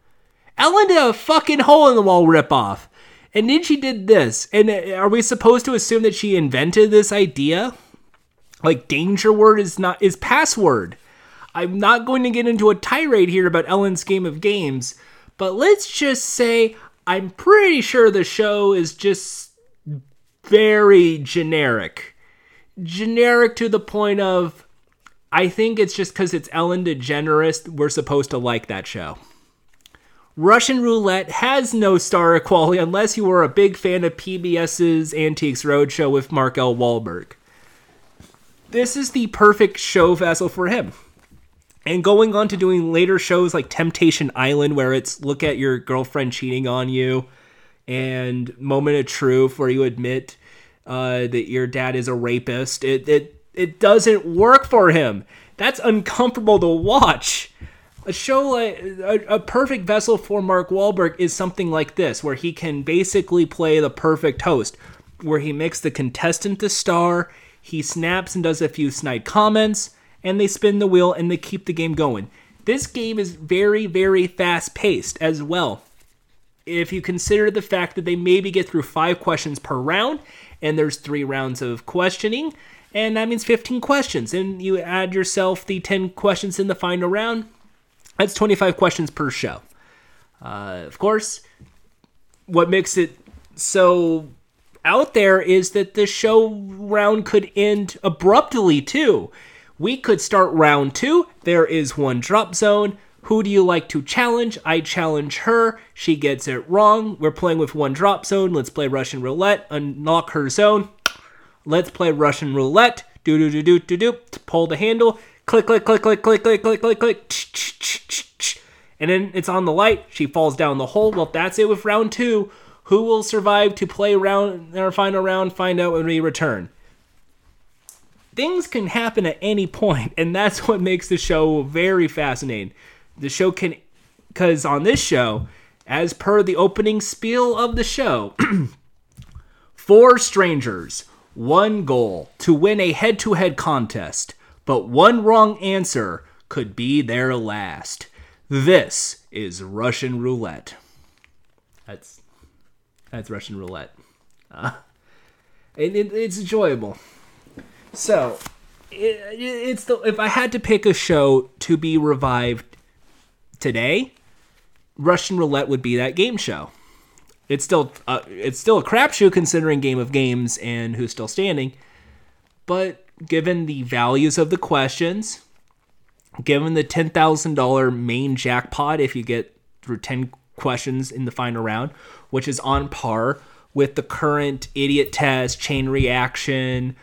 Ellen did a fucking hole in the wall ripoff. And then she did this. And uh, are we supposed to assume that she invented this idea? Like danger word is not is password. I'm not going to get into a tirade here about Ellen's game of games, but let's just say I'm pretty sure the show is just very generic. Generic to the point of I think it's just because it's Ellen DeGeneres, we're supposed to like that show. Russian Roulette has no star equality unless you were a big fan of PBS's Antiques Roadshow with Mark L. Walberg. This is the perfect show vessel for him. And going on to doing later shows like Temptation Island, where it's look at your girlfriend cheating on you, and Moment of Truth, where you admit uh, that your dad is a rapist. It, it, it doesn't work for him. That's uncomfortable to watch a show like a, a, perfect vessel for Mark Walberg is something like this, where he can basically play the perfect host, where he makes the contestant the star, he snaps and does a few snide comments, and they spin the wheel and they keep the game going. This game is very, very fast paced as well. If you consider the fact that they maybe get through five questions per round, and there's three rounds of questioning, and that means 15 questions, and you add yourself the 10 questions in the final round, that's 25 questions per show. Uh, of course, what makes it so out there is that the show round could end abruptly too. We could start round two. There is one drop zone. Who do you like to challenge? I challenge her. She gets it wrong. We're playing with one drop zone. Let's play Russian roulette. Unlock her zone. Let's play Russian roulette. Do do do do do do. Pull the handle click, click, click, click, click, click, click, click, click, and then it's on the light. She falls down the hole. Well, that's it with round two. Who will survive to play round our final round? Find out when we return. Things can happen at any point, and that's what makes the show very fascinating. The show can, because on this show, as per the opening spiel of the show, four strangers, one goal to win a head to head contest but one wrong answer could be their last. This is Russian roulette. That's that's Russian roulette. Uh, it, it, it's enjoyable. So, it, it's the if I had to pick a show to be revived today, Russian roulette would be that game show. It's still uh, it's still a crapshoot considering Game of Games and Who's Still Standing, but given the values of the questions, given the $10,000 main jackpot if you get through 10 questions in the final round, which is on par with the current idiot test, chain reaction,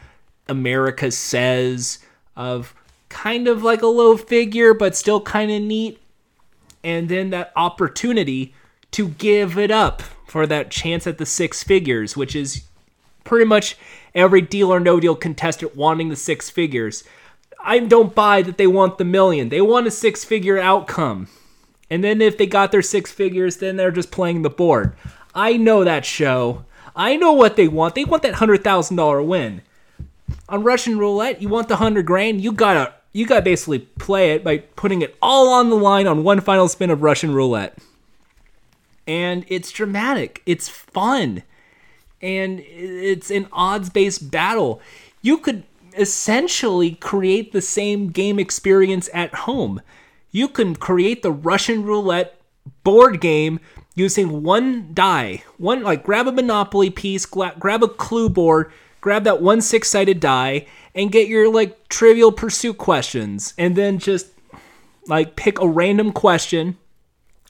America says of kind of like a low figure, but still kind of neat. And then that opportunity to give it up for that chance at the six figures, which is pretty much every deal or no deal contestant wanting the six figures. I don't buy that they want the million. They want a six figure outcome. And then if they got their six figures, then they're just playing the board. I know that show. I know what they want. They want that hundred thousand dollar win. On Russian roulette, you want the hundred grand. You gotta you gotta basically play it by putting it all on the line on one final spin of Russian roulette. And it's dramatic. It's fun and it's an odds based battle. You could essentially create the same game experience at home. You can create the Russian roulette board game using one die. One like grab a monopoly piece, grab a clue board, grab that one six-sided die and get your like trivial pursuit questions and then just like pick a random question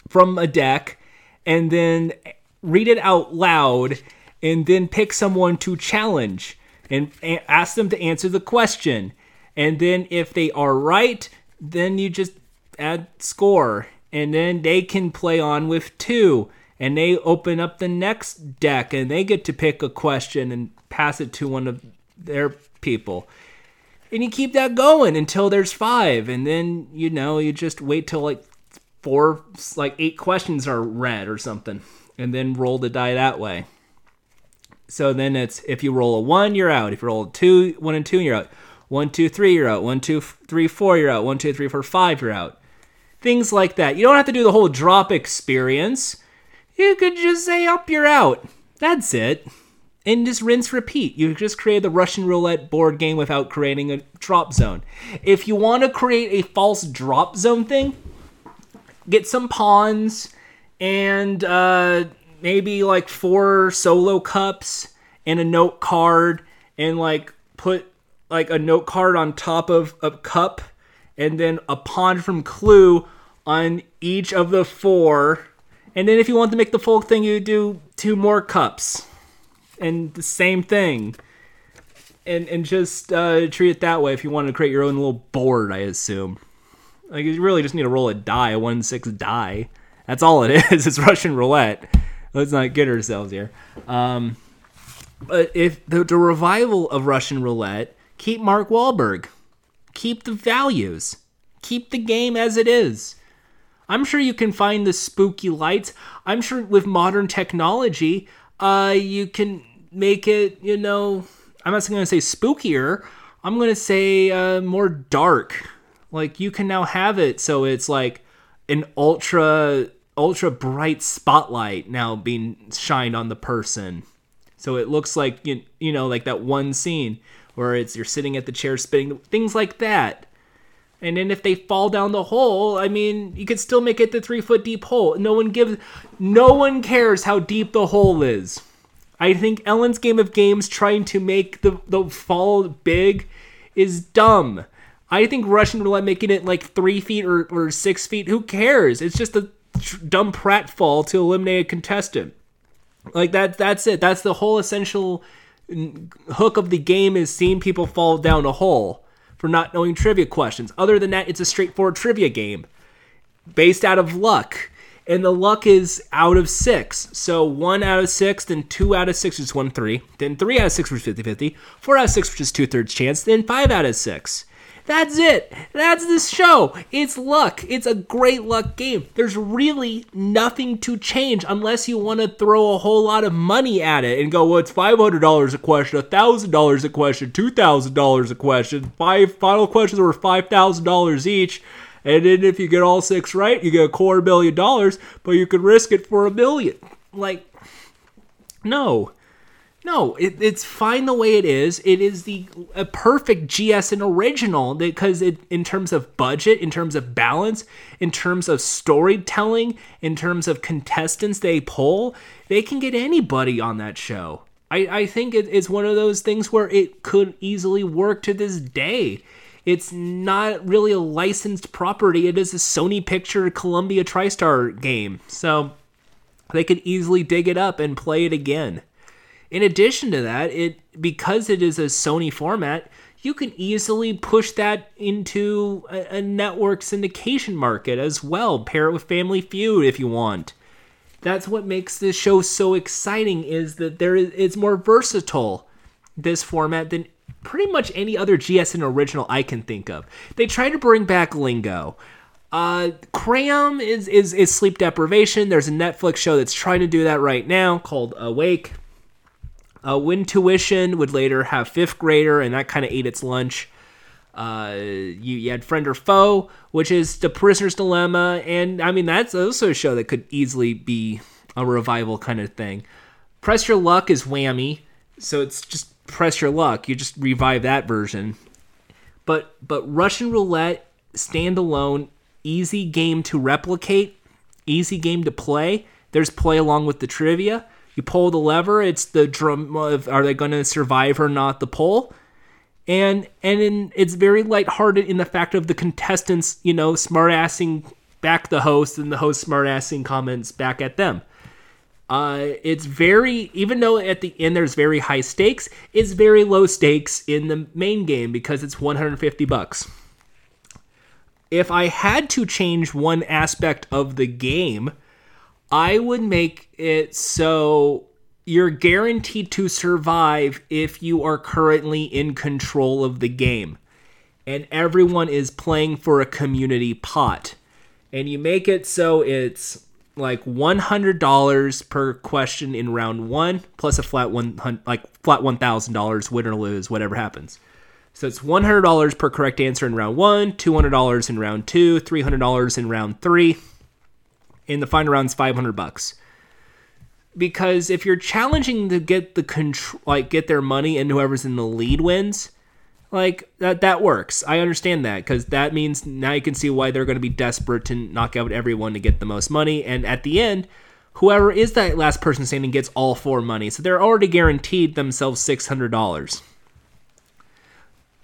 from a deck and then read it out loud and then pick someone to challenge and ask them to answer the question. And then if they are right, then you just add score. And then they can play on with two. And they open up the next deck and they get to pick a question and pass it to one of their people. And you keep that going until there's five. And then, you know, you just wait till like four, like eight questions are read or something. And then roll the die that way. So then it's if you roll a one, you're out. If you roll a two, one and two, you're out. One, two, three, you're out. One, two, three, four, you're out. One, two, three, four, five, you're out. Things like that. You don't have to do the whole drop experience. You could just say up, you're out. That's it. And just rinse, repeat. You just create the Russian roulette board game without creating a drop zone. If you want to create a false drop zone thing, get some pawns and uh, maybe like four solo cups and a note card and like put like a note card on top of a cup and then a pawn from clue on each of the four and then if you want to make the full thing you do two more cups. And the same thing. And and just uh, treat it that way if you want to create your own little board i assume. Like you really just need to roll a die a one six die. That's all it is it's russian roulette. Let's not get ourselves here. Um, but if the, the revival of russian roulette keep mark Walberg. keep the values. Keep the game as it is i'm sure you can find the spooky lights i'm sure with modern technology uh, you can make it, you know, I'm not going to say spookier. I'm going to say uh, more dark. Like you can now have it so it's like an ultra ultra bright spotlight now being shined on the person. So it looks like you, you know like that one scene where it's you're sitting at the chair spinning things like that. And then if they fall down the hole, I mean, you could still make it the three foot deep hole. No one gives, no one cares how deep the hole is. I think Ellen's Game of Games trying to make the the fall big is dumb. I think Russian roulette making it like three feet or, or six feet. Who cares? It's just a dumb pratfall to eliminate a contestant. Like that. That's it. That's the whole essential hook of the game is seeing people fall down a hole for not knowing trivia questions. Other than that, it's a straightforward trivia game based out of luck. And the luck is out of six. So one out of six, then two out of six, which is one three. Then three out of six, which is 50 50. Four out of six, which is two thirds chance. Then five out of six. That's it. That's this show. It's luck. It's a great luck game. There's really nothing to change unless you want to throw a whole lot of money at it and go, well, it's $500 a question, $1,000 a question, $2,000 a question. Five final questions were $5,000 each. And then if you get all six right, you get a quarter billion dollars, but you could risk it for a million. Like, no. No, it, it's fine the way it is. It is the a perfect GSN original because it, in terms of budget, in terms of balance, in terms of storytelling, in terms of contestants they pull, they can get anybody on that show. I, I think it, it's one of those things where it could easily work to this day. It's not really a licensed property. It is a Sony Picture Columbia TriStar game. So they could easily dig it up and play it again. In addition to that, it because it is a Sony format, you can easily push that into a, a, network syndication market as well. Pair it with Family Feud if you want. That's what makes this show so exciting is that there is it's more versatile this format than pretty much any other GSN original I can think of. They try to bring back lingo. Uh, Cram is, is is sleep deprivation. There's a Netflix show that's trying to do that right now called Awake. Uh, Win Tuition would later have fifth grader, and that kind of ate its lunch. Uh, you, you had Friend or Foe, which is The Prisoner's Dilemma, and I mean that's also a show that could easily be a revival kind of thing. Press Your Luck is Whammy, so it's just press your luck. You just revive that version. But but Russian roulette standalone, easy game to replicate, easy game to play. There's play along with the trivia. You pull the lever. It's the drum of are they going to survive or not the pull. And and in, it's very lighthearted in the fact of the contestants, you know, smartassing back the host and the host smartassing comments back at them. Uh, it's very, even though at the end there's very high stakes, it's very low stakes in the main game because it's 150 bucks. If I had to change one aspect of the game, I would make it so you're guaranteed to survive if you are currently in control of the game. And everyone is playing for a community pot. And you make it so it's like $100 per question in round 1 plus a flat one like flat $1000 win or lose whatever happens. So it's $100 per correct answer in round 1, $200 in round 2, $300 in round 3. In the final round's 500 bucks. Because if you're challenging to get the control like get their money and whoever's in the lead wins, like that that works. I understand that because that means now you can see why they're going to be desperate to knock out everyone to get the most money, and at the end, whoever is that last person standing gets all four money, so they're already guaranteed themselves six hundred dollars.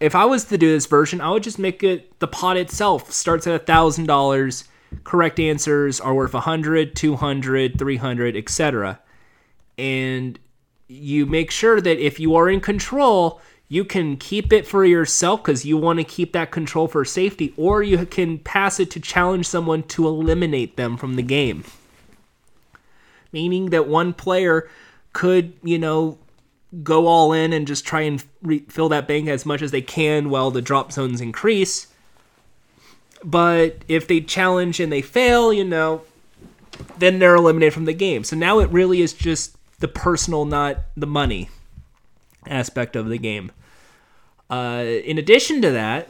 If I was to do this version, I would just make it the pot itself starts at a thousand dollars. Correct answers are worth 100, 200, 300, etc. And you make sure that if you are in control, you can keep it for yourself because you want to keep that control for safety, or you can pass it to challenge someone to eliminate them from the game. Meaning that one player could, you know, go all in and just try and re- fill that bank as much as they can while the drop zones increase. But if they challenge and they fail, you know, then they're eliminated from the game. So now it really is just the personal, not the money aspect of the game. Uh, in addition to that,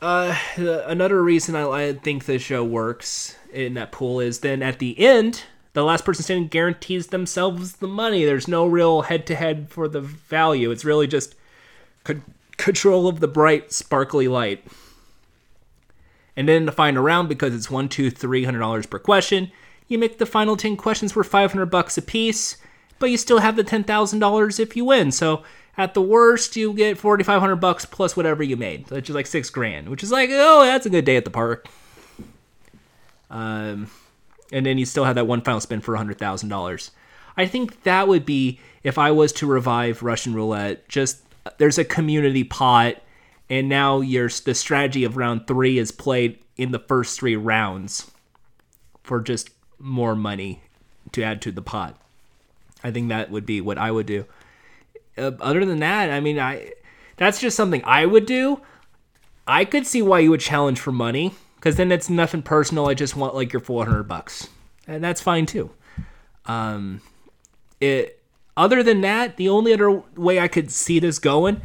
uh, another reason I, I think the show works in that pool is then at the end, the last person standing guarantees themselves the money. There's no real head to head for the value. It's really just c- control of the bright, sparkly light. And then the final round, because it's one, two, three hundred dollars per question, you make the final ten questions worth five hundred bucks a piece, but you still have the ten thousand dollars if you win. So at the worst, you get forty five hundred bucks plus whatever you made, which is like six grand, which is like oh, that's a good day at the park. Um, and then you still have that one final spin for hundred thousand dollars. I think that would be if I was to revive Russian roulette. Just there's a community pot, and now your the strategy of round three is played in the first three rounds for just more money to add to the pot. I think that would be what I would do uh, other than that, I mean, I that's just something I would do. I could see why you would challenge for money because then it's nothing personal. I just want like your 400 bucks, and that's fine too. Um, it. Other than that, the only other way I could see this going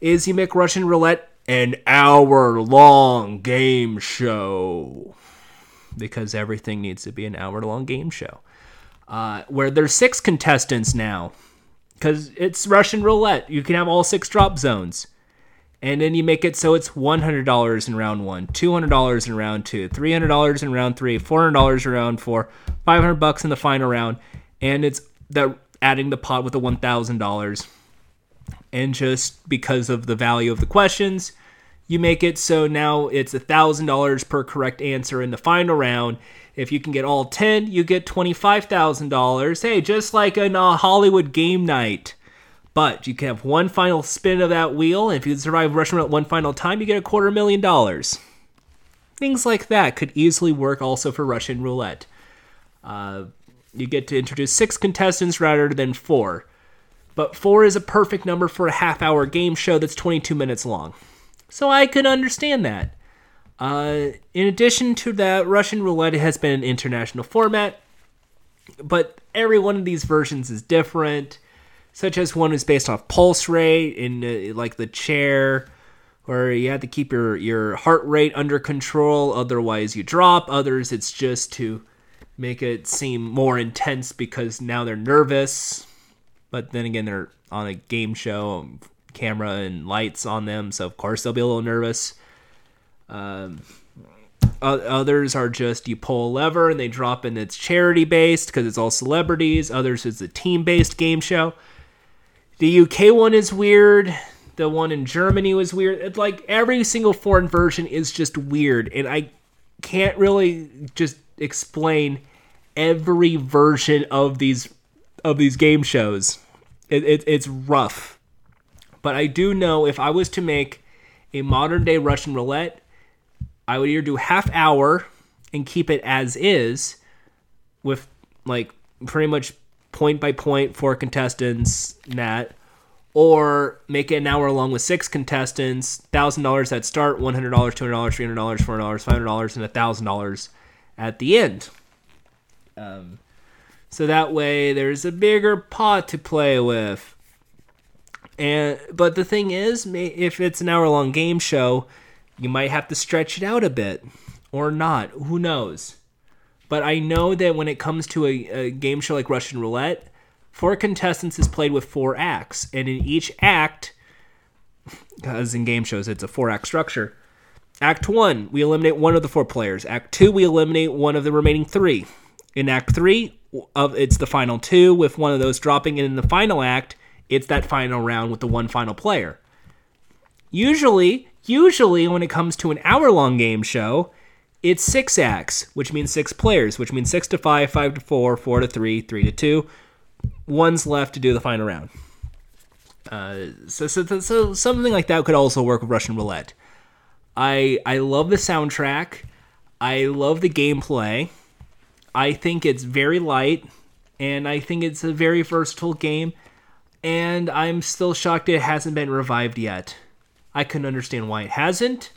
is you make Russian roulette an hour long game show because everything needs to be an hour long game show. Uh, where there's six contestants now because it's Russian roulette. You can have all six drop zones. And then you make it so it's $100 in round one, $200 in round two, $300 in round three, $400 in round four, 500 bucks in the final round. And it's that adding the pot with the $1,000. And just because of the value of the questions, you make it so now it's $1,000 per correct answer in the final round. If you can get all 10, you get $25,000. Hey, just like in a Hollywood game night. But you can have one final spin of that wheel, and if you survive Russian roulette one final time, you get a quarter million dollars. Things like that could easily work also for Russian roulette. Uh, you get to introduce six contestants rather than four. But four is a perfect number for a half hour game show that's 22 minutes long. So I could understand that. Uh, in addition to that, Russian roulette has been an international format, but every one of these versions is different. Such as one is based off pulse rate, in uh, like the chair, where you have to keep your your heart rate under control, otherwise you drop. Others, it's just to make it seem more intense because now they're nervous, but then again they're on a game show, camera and lights on them, so of course they'll be a little nervous. Um, others are just you pull a lever and they drop in. It's charity based because it's all celebrities. Others is a team based game show. The UK one is weird. The one in Germany was weird. It's like every single foreign version is just weird, and I can't really just explain every version of these of these game shows. It, it, it's rough, but I do know if I was to make a modern day Russian roulette, I would either do half hour and keep it as is, with like pretty much point by point for contestants that or make it an hour long with six contestants, thousand dollars at start, one hundred dollars, two hundred dollars, three hundred dollars, four hundred dollars, five hundred dollars, and thousand dollars at the end. Um, so that way there's a bigger pot to play with. And but the thing is, if it's an hour long game show, you might have to stretch it out a bit, or not. Who knows? But I know that when it comes to a, a game show like Russian Roulette, four contestants is played with four acts, and in each act, as in game shows, it's a four act structure. Act one, we eliminate one of the four players. Act two, we eliminate one of the remaining three. In Act three, of it's the final two with one of those dropping, and in the final act, it's that final round with the one final player. Usually, usually when it comes to an hour long game show, it's six acts, which means six players, which means six to five, five to four, four to three, three to two. One's left to do the final round. Uh, so, so, so something like that could also work with Russian roulette. I I love the soundtrack. I love the gameplay. I think it's very light, and I think it's a very versatile game. And I'm still shocked it hasn't been revived yet. I can understand why it hasn't,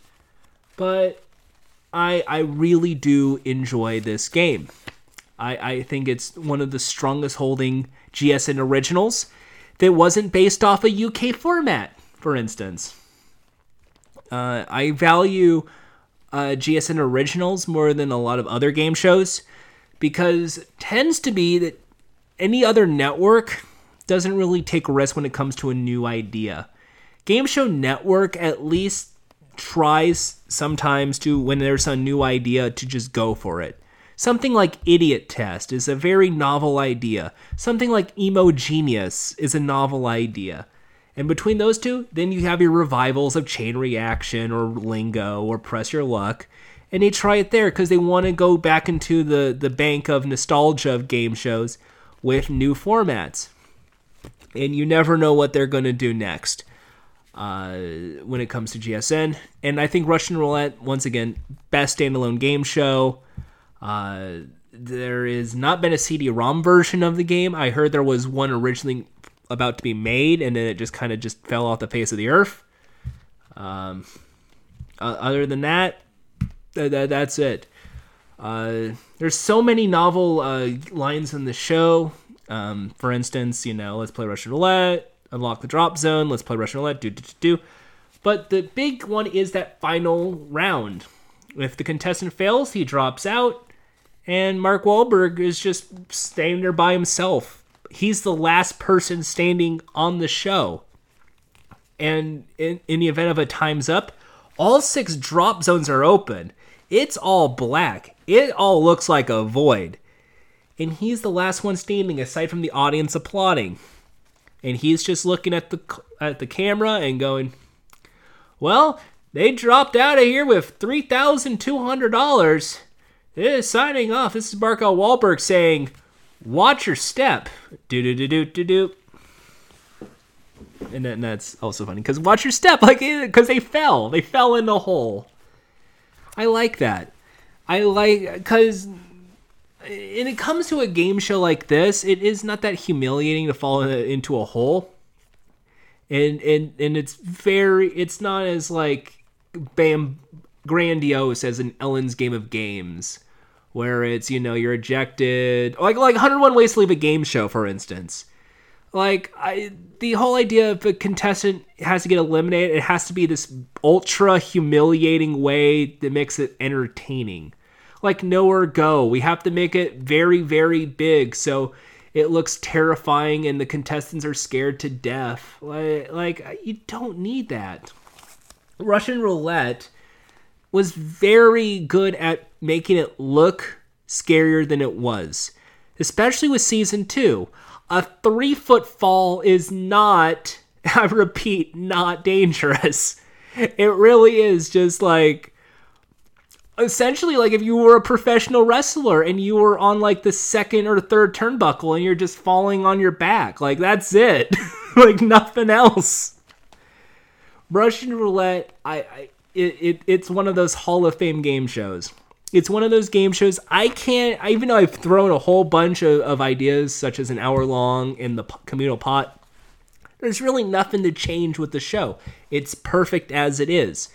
but I I really do enjoy this game. I, I think it's one of the strongest holding GSN originals that wasn't based off a UK format, for instance. Uh, I value uh, GSN originals more than a lot of other game shows because tends to be that any other network doesn't really take a risk when it comes to a new idea. Game Show Network at least tries sometimes to when there's a new idea to just go for it. Something like Idiot Test is a very novel idea. Something like Emogenius is a novel idea. And between those two, then you have your revivals of Chain Reaction or Lingo or Press Your Luck. And they try it there because they want to go back into the, the bank of nostalgia of game shows with new formats. And you never know what they're going to do next uh, when it comes to GSN. And I think Russian Roulette, once again, best standalone game show. Uh, has not been a CD-ROM version of the game. I heard there was one originally about to be made, and then it just kind of just fell off the face of the earth. Um, uh, other than that, th- th- that's it. Uh, there's so many novel uh, lines in the show. Um, for instance, you know, let's play Russian roulette, unlock the drop zone, let's play Russian roulette, do do do do. But the big one is that final round. If the contestant fails, he drops out, and Mark Walberg is just standing there by himself he's the last person standing on the show. And in, in the event of a time's up, all six drop zones are open. It's all black. It all looks like a void. And he's the last one standing aside from the audience applauding. And he's just looking at the at the camera and going, "Well, they dropped out of here with $3,200. Signing off. This is Mark L. Walberg saying, Watch your step. Do do do do do do. And, then, that's also funny because watch your step, like because they fell, they fell in the hole. I like that. I like because when it comes to a game show like this, it is not that humiliating to fall into a hole. And and and it's very, it's not as like bam grandiose as an Ellen's Game of Games where it's you know you're ejected like like 101 ways to leave a game show for instance like I, the whole idea of a contestant has to get eliminated. It has to be this ultra humiliating way that makes it entertaining. Like Know or Go. We have to make it very very big so it looks terrifying and the contestants are scared to death. Like like you don't need that. Russian roulette was very good at making it look scarier than it was, especially with season two. A three foot fall is not, I repeat, not dangerous. It really is just like essentially like if you were a professional wrestler and you were on like the second or third turnbuckle and you're just falling on your back. Like that's it. like nothing else. Russian roulette, I, I it, it it's one of those Hall of Fame game shows. It's one of those game shows I can't, even though I've thrown a whole bunch of, of ideas, such as an hour long in the communal pot, there's really nothing to change with the show. It's perfect as it is.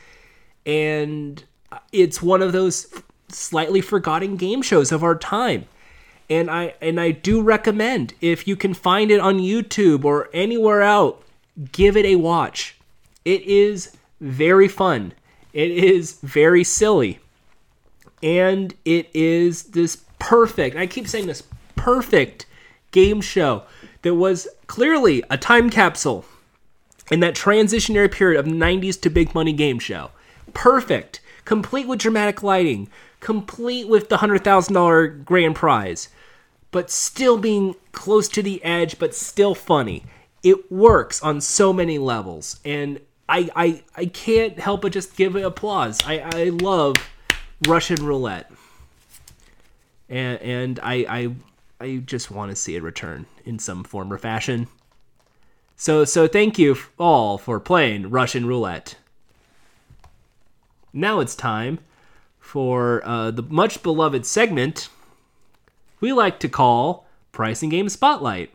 And uh, it's one of those slightly forgotten game shows of our time. And I and I do recommend if you can find it on YouTube or anywhere out, give it a watch. It is very fun. It is very silly. And it is this perfect, I keep saying this perfect game show that was clearly a time capsule in that transitionary period of 90s to big money game show. Perfect complete with dramatic lighting, complete with the $100,000 grand prize, but still being close to the edge, but still funny. It works on so many levels, and I, I, I can't help but just give it applause. I, I love Russian roulette. And, and I, I, I just want to see it return in some form or fashion. So, so thank you all for playing Russian roulette. Now it's time for uh, the much beloved segment we like to call Pricing Game Spotlight.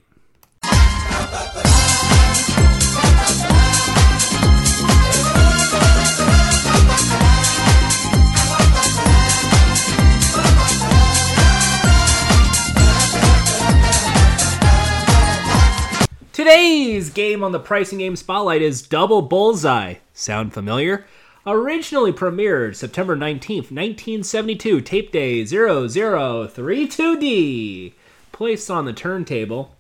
Today's game on the Pricing Game Spotlight is Double Bullseye. Sound familiar? Originally premiered September 19th, 1972, tape day 0032D. Placed on the turntable,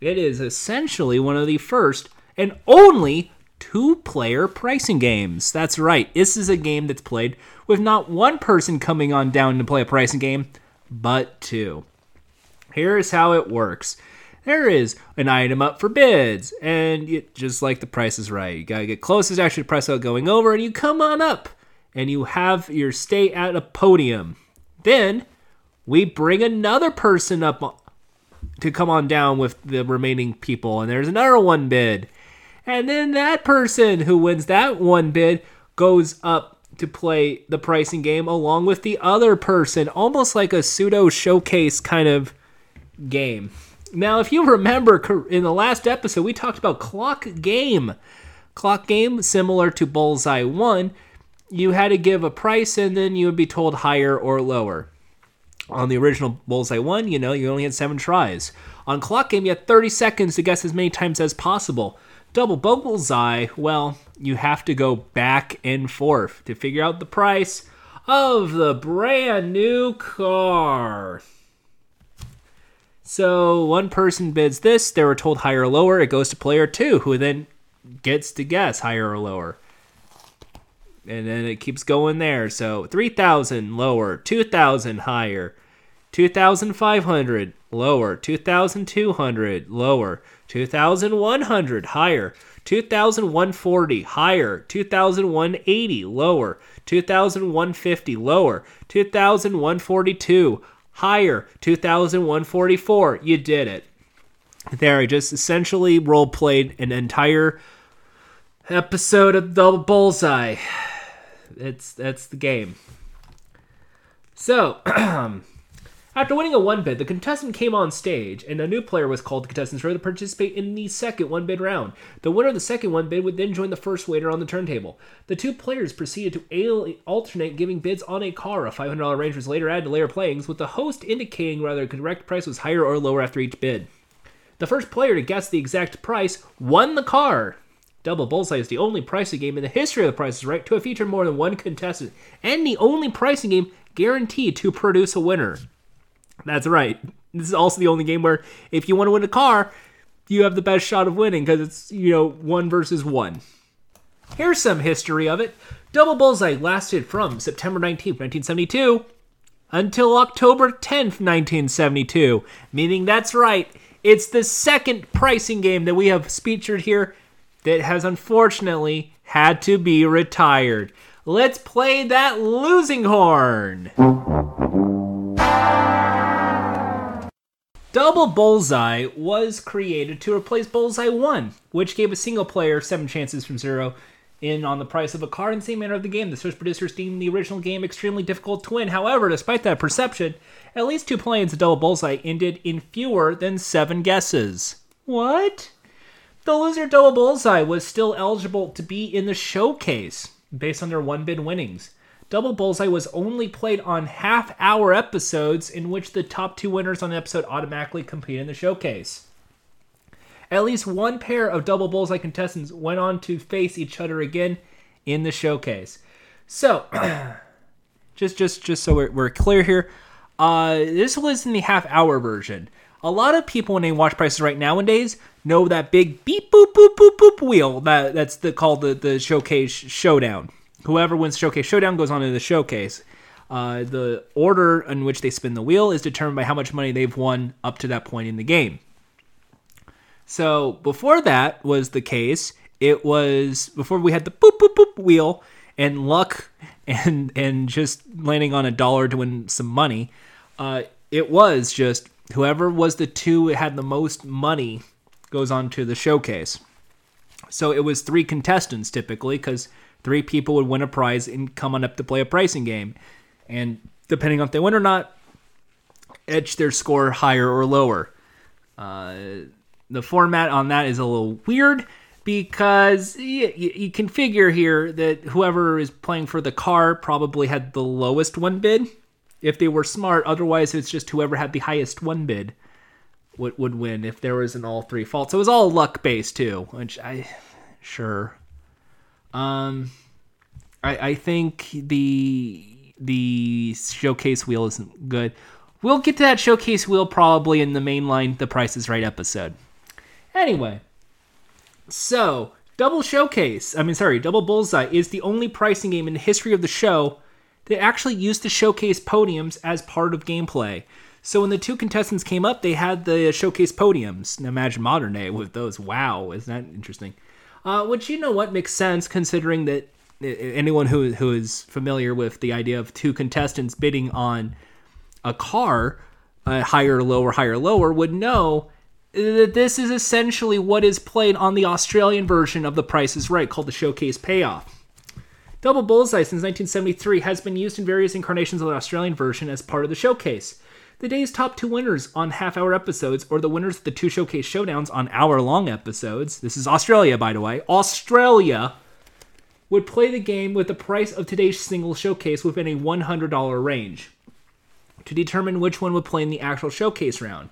it is essentially one of the first and only two player pricing games. That's right, this is a game that's played with not one person coming on down to play a pricing game, but two. Here's how it works there is an item up for bids, and you, just like the price is right, you gotta get closest actually price out going over, and you come on up, and you have your stay at a podium. Then we bring another person up to come on down with the remaining people, and there's another one bid, and then that person who wins that one bid goes up to play the pricing game along with the other person, almost like a pseudo showcase kind of game. Now, if you remember in the last episode, we talked about clock game. Clock game, similar to Bullseye 1, you had to give a price and then you would be told higher or lower. On the original Bullseye 1, you know, you only had seven tries. On Clock Game, you had 30 seconds to guess as many times as possible. Double Bullseye, well, you have to go back and forth to figure out the price of the brand new car. So one person bids this, they were told higher or lower, it goes to player two, who then gets to guess higher or lower. And then it keeps going there. So 3,000 lower, 2,000 higher, 2,500 lower, 2,200 lower, 2,100 higher, 2,140 higher, 2,180 lower, 2,150 lower, 2,142 higher 2144 you did it. There i just essentially role played an entire episode of the bullseye. It's that's the game. So After winning a one bid, the contestant came on stage, and a new player was called to contestants row to participate in the second one bid round. The winner of the second one bid would then join the first waiter on the turntable. The two players proceeded to alternate giving bids on a car. A $500 range was later added to layer playings, with the host indicating whether the correct price was higher or lower after each bid. The first player to guess the exact price won the car. Double Bullseye is the only pricing game in the history of the Price is Right to have featured more than one contestant, and the only pricing game guaranteed to produce a winner. That's right. This is also the only game where if you want to win a car, you have the best shot of winning because it's, you know, one versus one. Here's some history of it. Double Bullseye lasted from September 19th, 1972 until October 10th, 1972, meaning that's right. It's the second pricing game that we have featured here that has unfortunately had to be retired. let's play that losing horn. Double Bullseye was created to replace Bullseye 1, which gave a single player 7 chances from 0 in on the price of a card in the same manner of the game. The Switch producers deemed the original game extremely difficult to win. However, despite that perception, at least two planes of Double Bullseye ended in fewer than 7 guesses. What? The loser Double Bullseye was still eligible to be in the showcase based on their one bid winnings. Double Bullseye was only played on half hour episodes in which the top two winners on the episode automatically compete in the showcase. At least one pair of Double Bullseye contestants went on to face each other again in the showcase. So, just just just so we're, we're clear here, uh, this was in the half hour version. A lot of people when they watch Prices Right nowadays know that big beep boop boop boop boop wheel that that's the called the the showcase showdown whoever wins Showcase Showdown goes on to the showcase. Uh, the order in which they spin the wheel is determined by how much money they've won up to that point in the game. So before that was the case, it was before we had the boop boop boop wheel and luck and and just landing on a dollar to win some money. Uh, it was just whoever was the two that had the most money goes on to the showcase. So it was three contestants typically because three people would win a prize and come on up to play a pricing game. And depending on if they win or not, edge their score higher or lower. Uh, the format on that is a little weird because you, you, can figure here that whoever is playing for the car probably had the lowest one bid if they were smart. Otherwise, it's just whoever had the highest one bid would, would win if there was an all three fault. So it was all luck based too, which I sure um, I, I think the the showcase wheel isn't good. We'll get to that showcase wheel probably in the mainline The Price is Right episode. Anyway, so Double Showcase, I mean, sorry, Double Bullseye is the only pricing game in the history of the show that actually used the showcase podiums as part of gameplay. So when the two contestants came up, they had the showcase podiums. Now imagine modern day with those. Wow, isn't that interesting? Uh, which you know what makes sense considering that anyone who who is familiar with the idea of two contestants bidding on a car, uh, higher, lower, higher, lower, would know that this is essentially what is played on the Australian version of The Price is Right, called the Showcase Payoff. Double Bullseye since 1973 has been used in various incarnations of the Australian version as part of the showcase. The day's top two winners on half hour episodes, or the winners of the two showcase showdowns on hour long episodes, this is Australia, by the way, Australia would play the game with the price of today's single showcase within a $100 range to determine which one would play in the actual showcase round.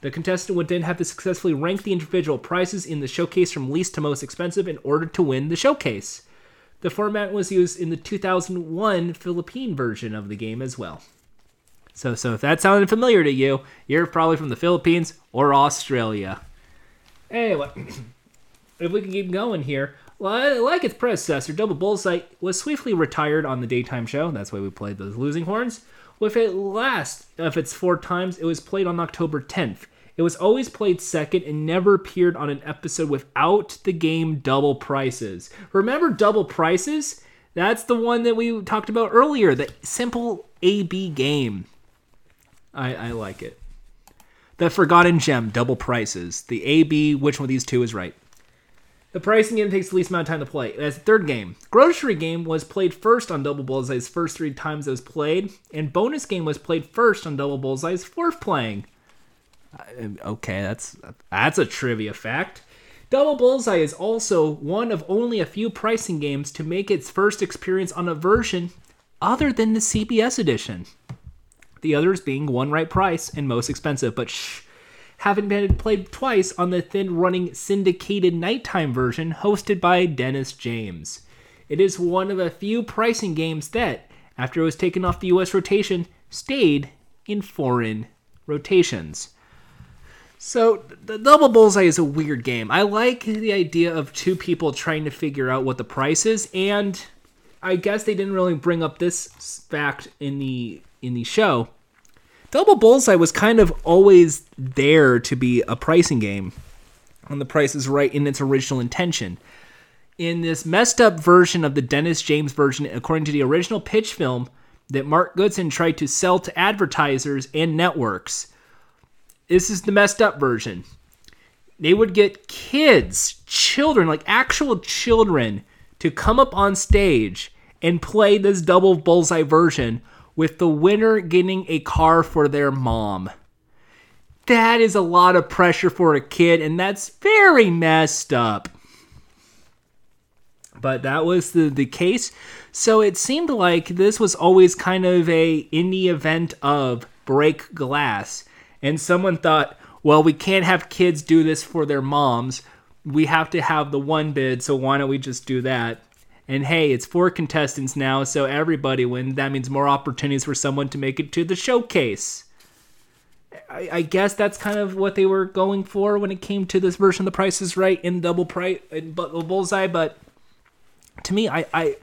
The contestant would then have to successfully rank the individual prices in the showcase from least to most expensive in order to win the showcase. The format was used in the 2001 Philippine version of the game as well. So, so if that sounded familiar to you, you're probably from the Philippines or Australia. Anyway, if we can keep going here, like its predecessor, Double Bullseye was swiftly retired on the daytime show. That's why we played those losing horns. With it last of its four times, it was played on October 10th. It was always played second and never appeared on an episode without the game Double Prices. Remember Double Prices? That's the one that we talked about earlier, the simple AB game. I, I like it. The Forgotten Gem, double prices. The A, B, which one of these two is right? The pricing game takes the least amount of time to play. That's the third game. Grocery game was played first on Double Bullseye's first three times it was played, and bonus game was played first on Double Bullseye's fourth playing. Uh, okay, that's that's a trivia fact. Double Bullseye is also one of only a few pricing games to make its first experience on a version other than the CBS edition the others being one right price and most expensive, but shh, haven't been played twice on the thin running syndicated nighttime version hosted by Dennis James. It is one of a few pricing games that, after it was taken off the US rotation, stayed in foreign rotations. So, the Double Bullseye is a weird game. I like the idea of two people trying to figure out what the price is, and I guess they didn't really bring up this fact in the in the show. Double Bullseye was kind of always there to be a pricing game, and the price is right in its original intention. in this messed up version of the Dennis James version, according to the original pitch film that Mark Goodson tried to sell to advertisers and networks. This is the messed up version. They would get kids, children, like actual children, to come up on stage and play this double bullseye version with the winner getting a car for their mom. That is a lot of pressure for a kid, and that's very messed up. But that was the, the case. So it seemed like this was always kind of a in the event of break glass. And someone thought, well, we can't have kids do this for their moms. We have to have the one bid, so why don't we just do that? And hey, it's four contestants now, so everybody wins. That means more opportunities for someone to make it to the showcase. I, I, guess that's kind of what they were going for when it came to this version of The Price is Right in Double Price, in Bullseye. But to me, I, I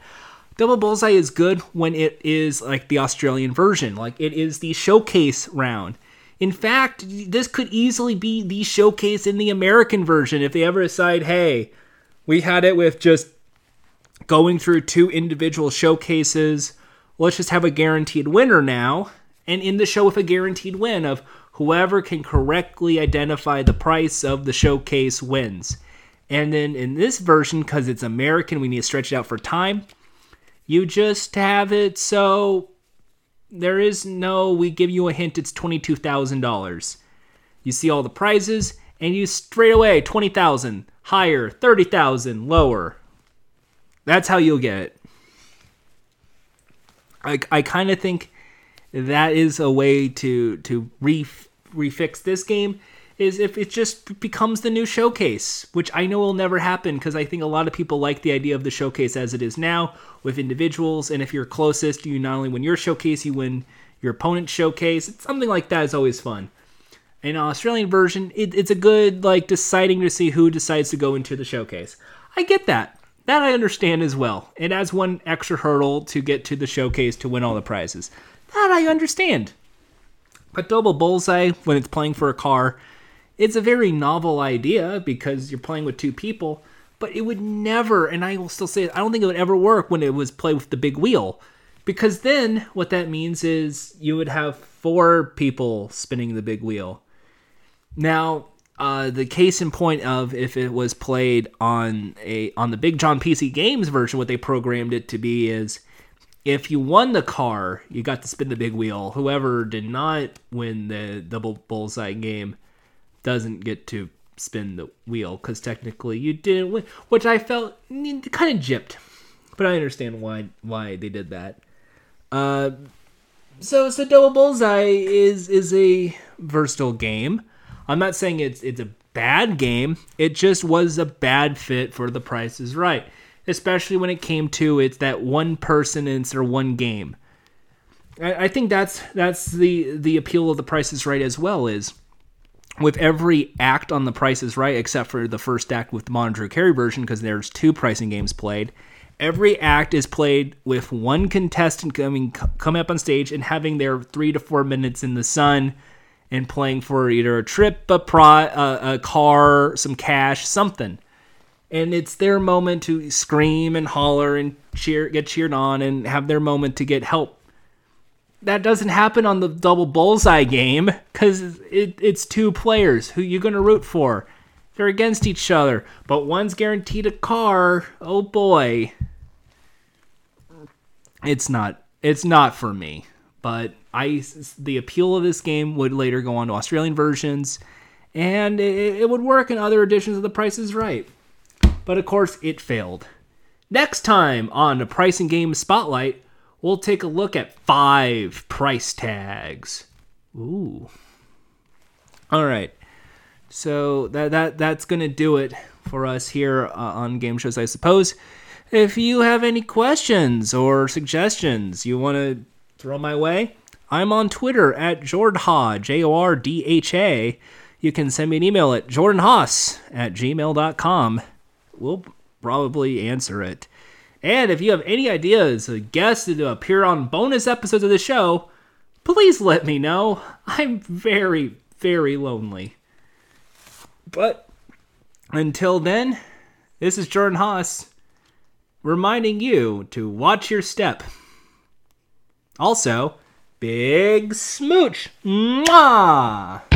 Double Bullseye is good when it is like the Australian version, like it is the showcase round. In fact, this could easily be the showcase in the American version if they ever decide, hey, we had it with just going through two individual showcases. Let's just have a guaranteed winner now. And in the show with a guaranteed win of whoever can correctly identify the price of the showcase wins. And then in this version, because it's American, we need to stretch it out for time. You just have it so there is no, we give you a hint, it's $22,000. You see all the prizes, and you straight away 20,000, higher, 30,000, lower. That's how you'll get it. I, I kind of think that is a way to to re, refix this game is if it just becomes the new showcase, which I know will never happen because I think a lot of people like the idea of the showcase as it is now with individuals. And if you're closest, you not only win your showcase, you win your opponent's showcase. It's something like that is always fun. In Australian version, it, it's a good like deciding to see who decides to go into the showcase. I get that. That I understand as well. It adds one extra hurdle to get to the showcase to win all the prizes. That I understand. But double bullseye when it's playing for a car, it's a very novel idea because you're playing with two people, but it would never, and I will still say I don't think it would ever work when it was played with the big wheel. Because then what that means is you would have four people spinning the big wheel. Now, uh, the case in point of if it was played on a on the Big John PC Games version, what they programmed it to be is if you won the car, you got to spin the big wheel. Whoever did not win the double bullseye game doesn't get to spin the wheel because technically you didn't win, which I felt kind of gypped, but I understand why why they did that. Uh, so so double bullseye is is a versatile game. I'm not saying it's it's a bad game. It just was a bad fit for The Price is Right, especially when it came to it's that one person and it's their one game. I, I think that's that's the the appeal of The Price is Right as well is with every act on The Price is Right, except for the first act with the Mon Drew Carey version, because there's two pricing games played. Every act is played with one contestant coming coming up on stage and having their three to four minutes in the sun and playing for either a trip, a a, a car, some cash, something. And it's their moment to scream and holler and cheer, get cheered on, and have their moment to get help that doesn't happen on the double bullseye game because it, it's two players who you're going to root for. They're against each other, but one's guaranteed a car. Oh boy. It's not it's not for me, but I the appeal of this game would later go on to Australian versions and it, it would work in other editions of The Price is Right. But of course, it failed. Next time on the Pricing Game Spotlight, we'll take a look at five price tags. Ooh. All right. So that that that's gonna do it for us here uh, on game shows, I suppose. If you have any questions or suggestions you want to throw my way, I'm on Twitter at Jordha, J O R D H A. You can send me an email at jordanhaas at gmail.com. We'll probably answer it. And if you have any ideas, a guest to appear on bonus episodes of the show, please let me know. I'm very, very lonely. But until then, this is Jordan Haas reminding you to watch your step. Also, big smooch. Mwah!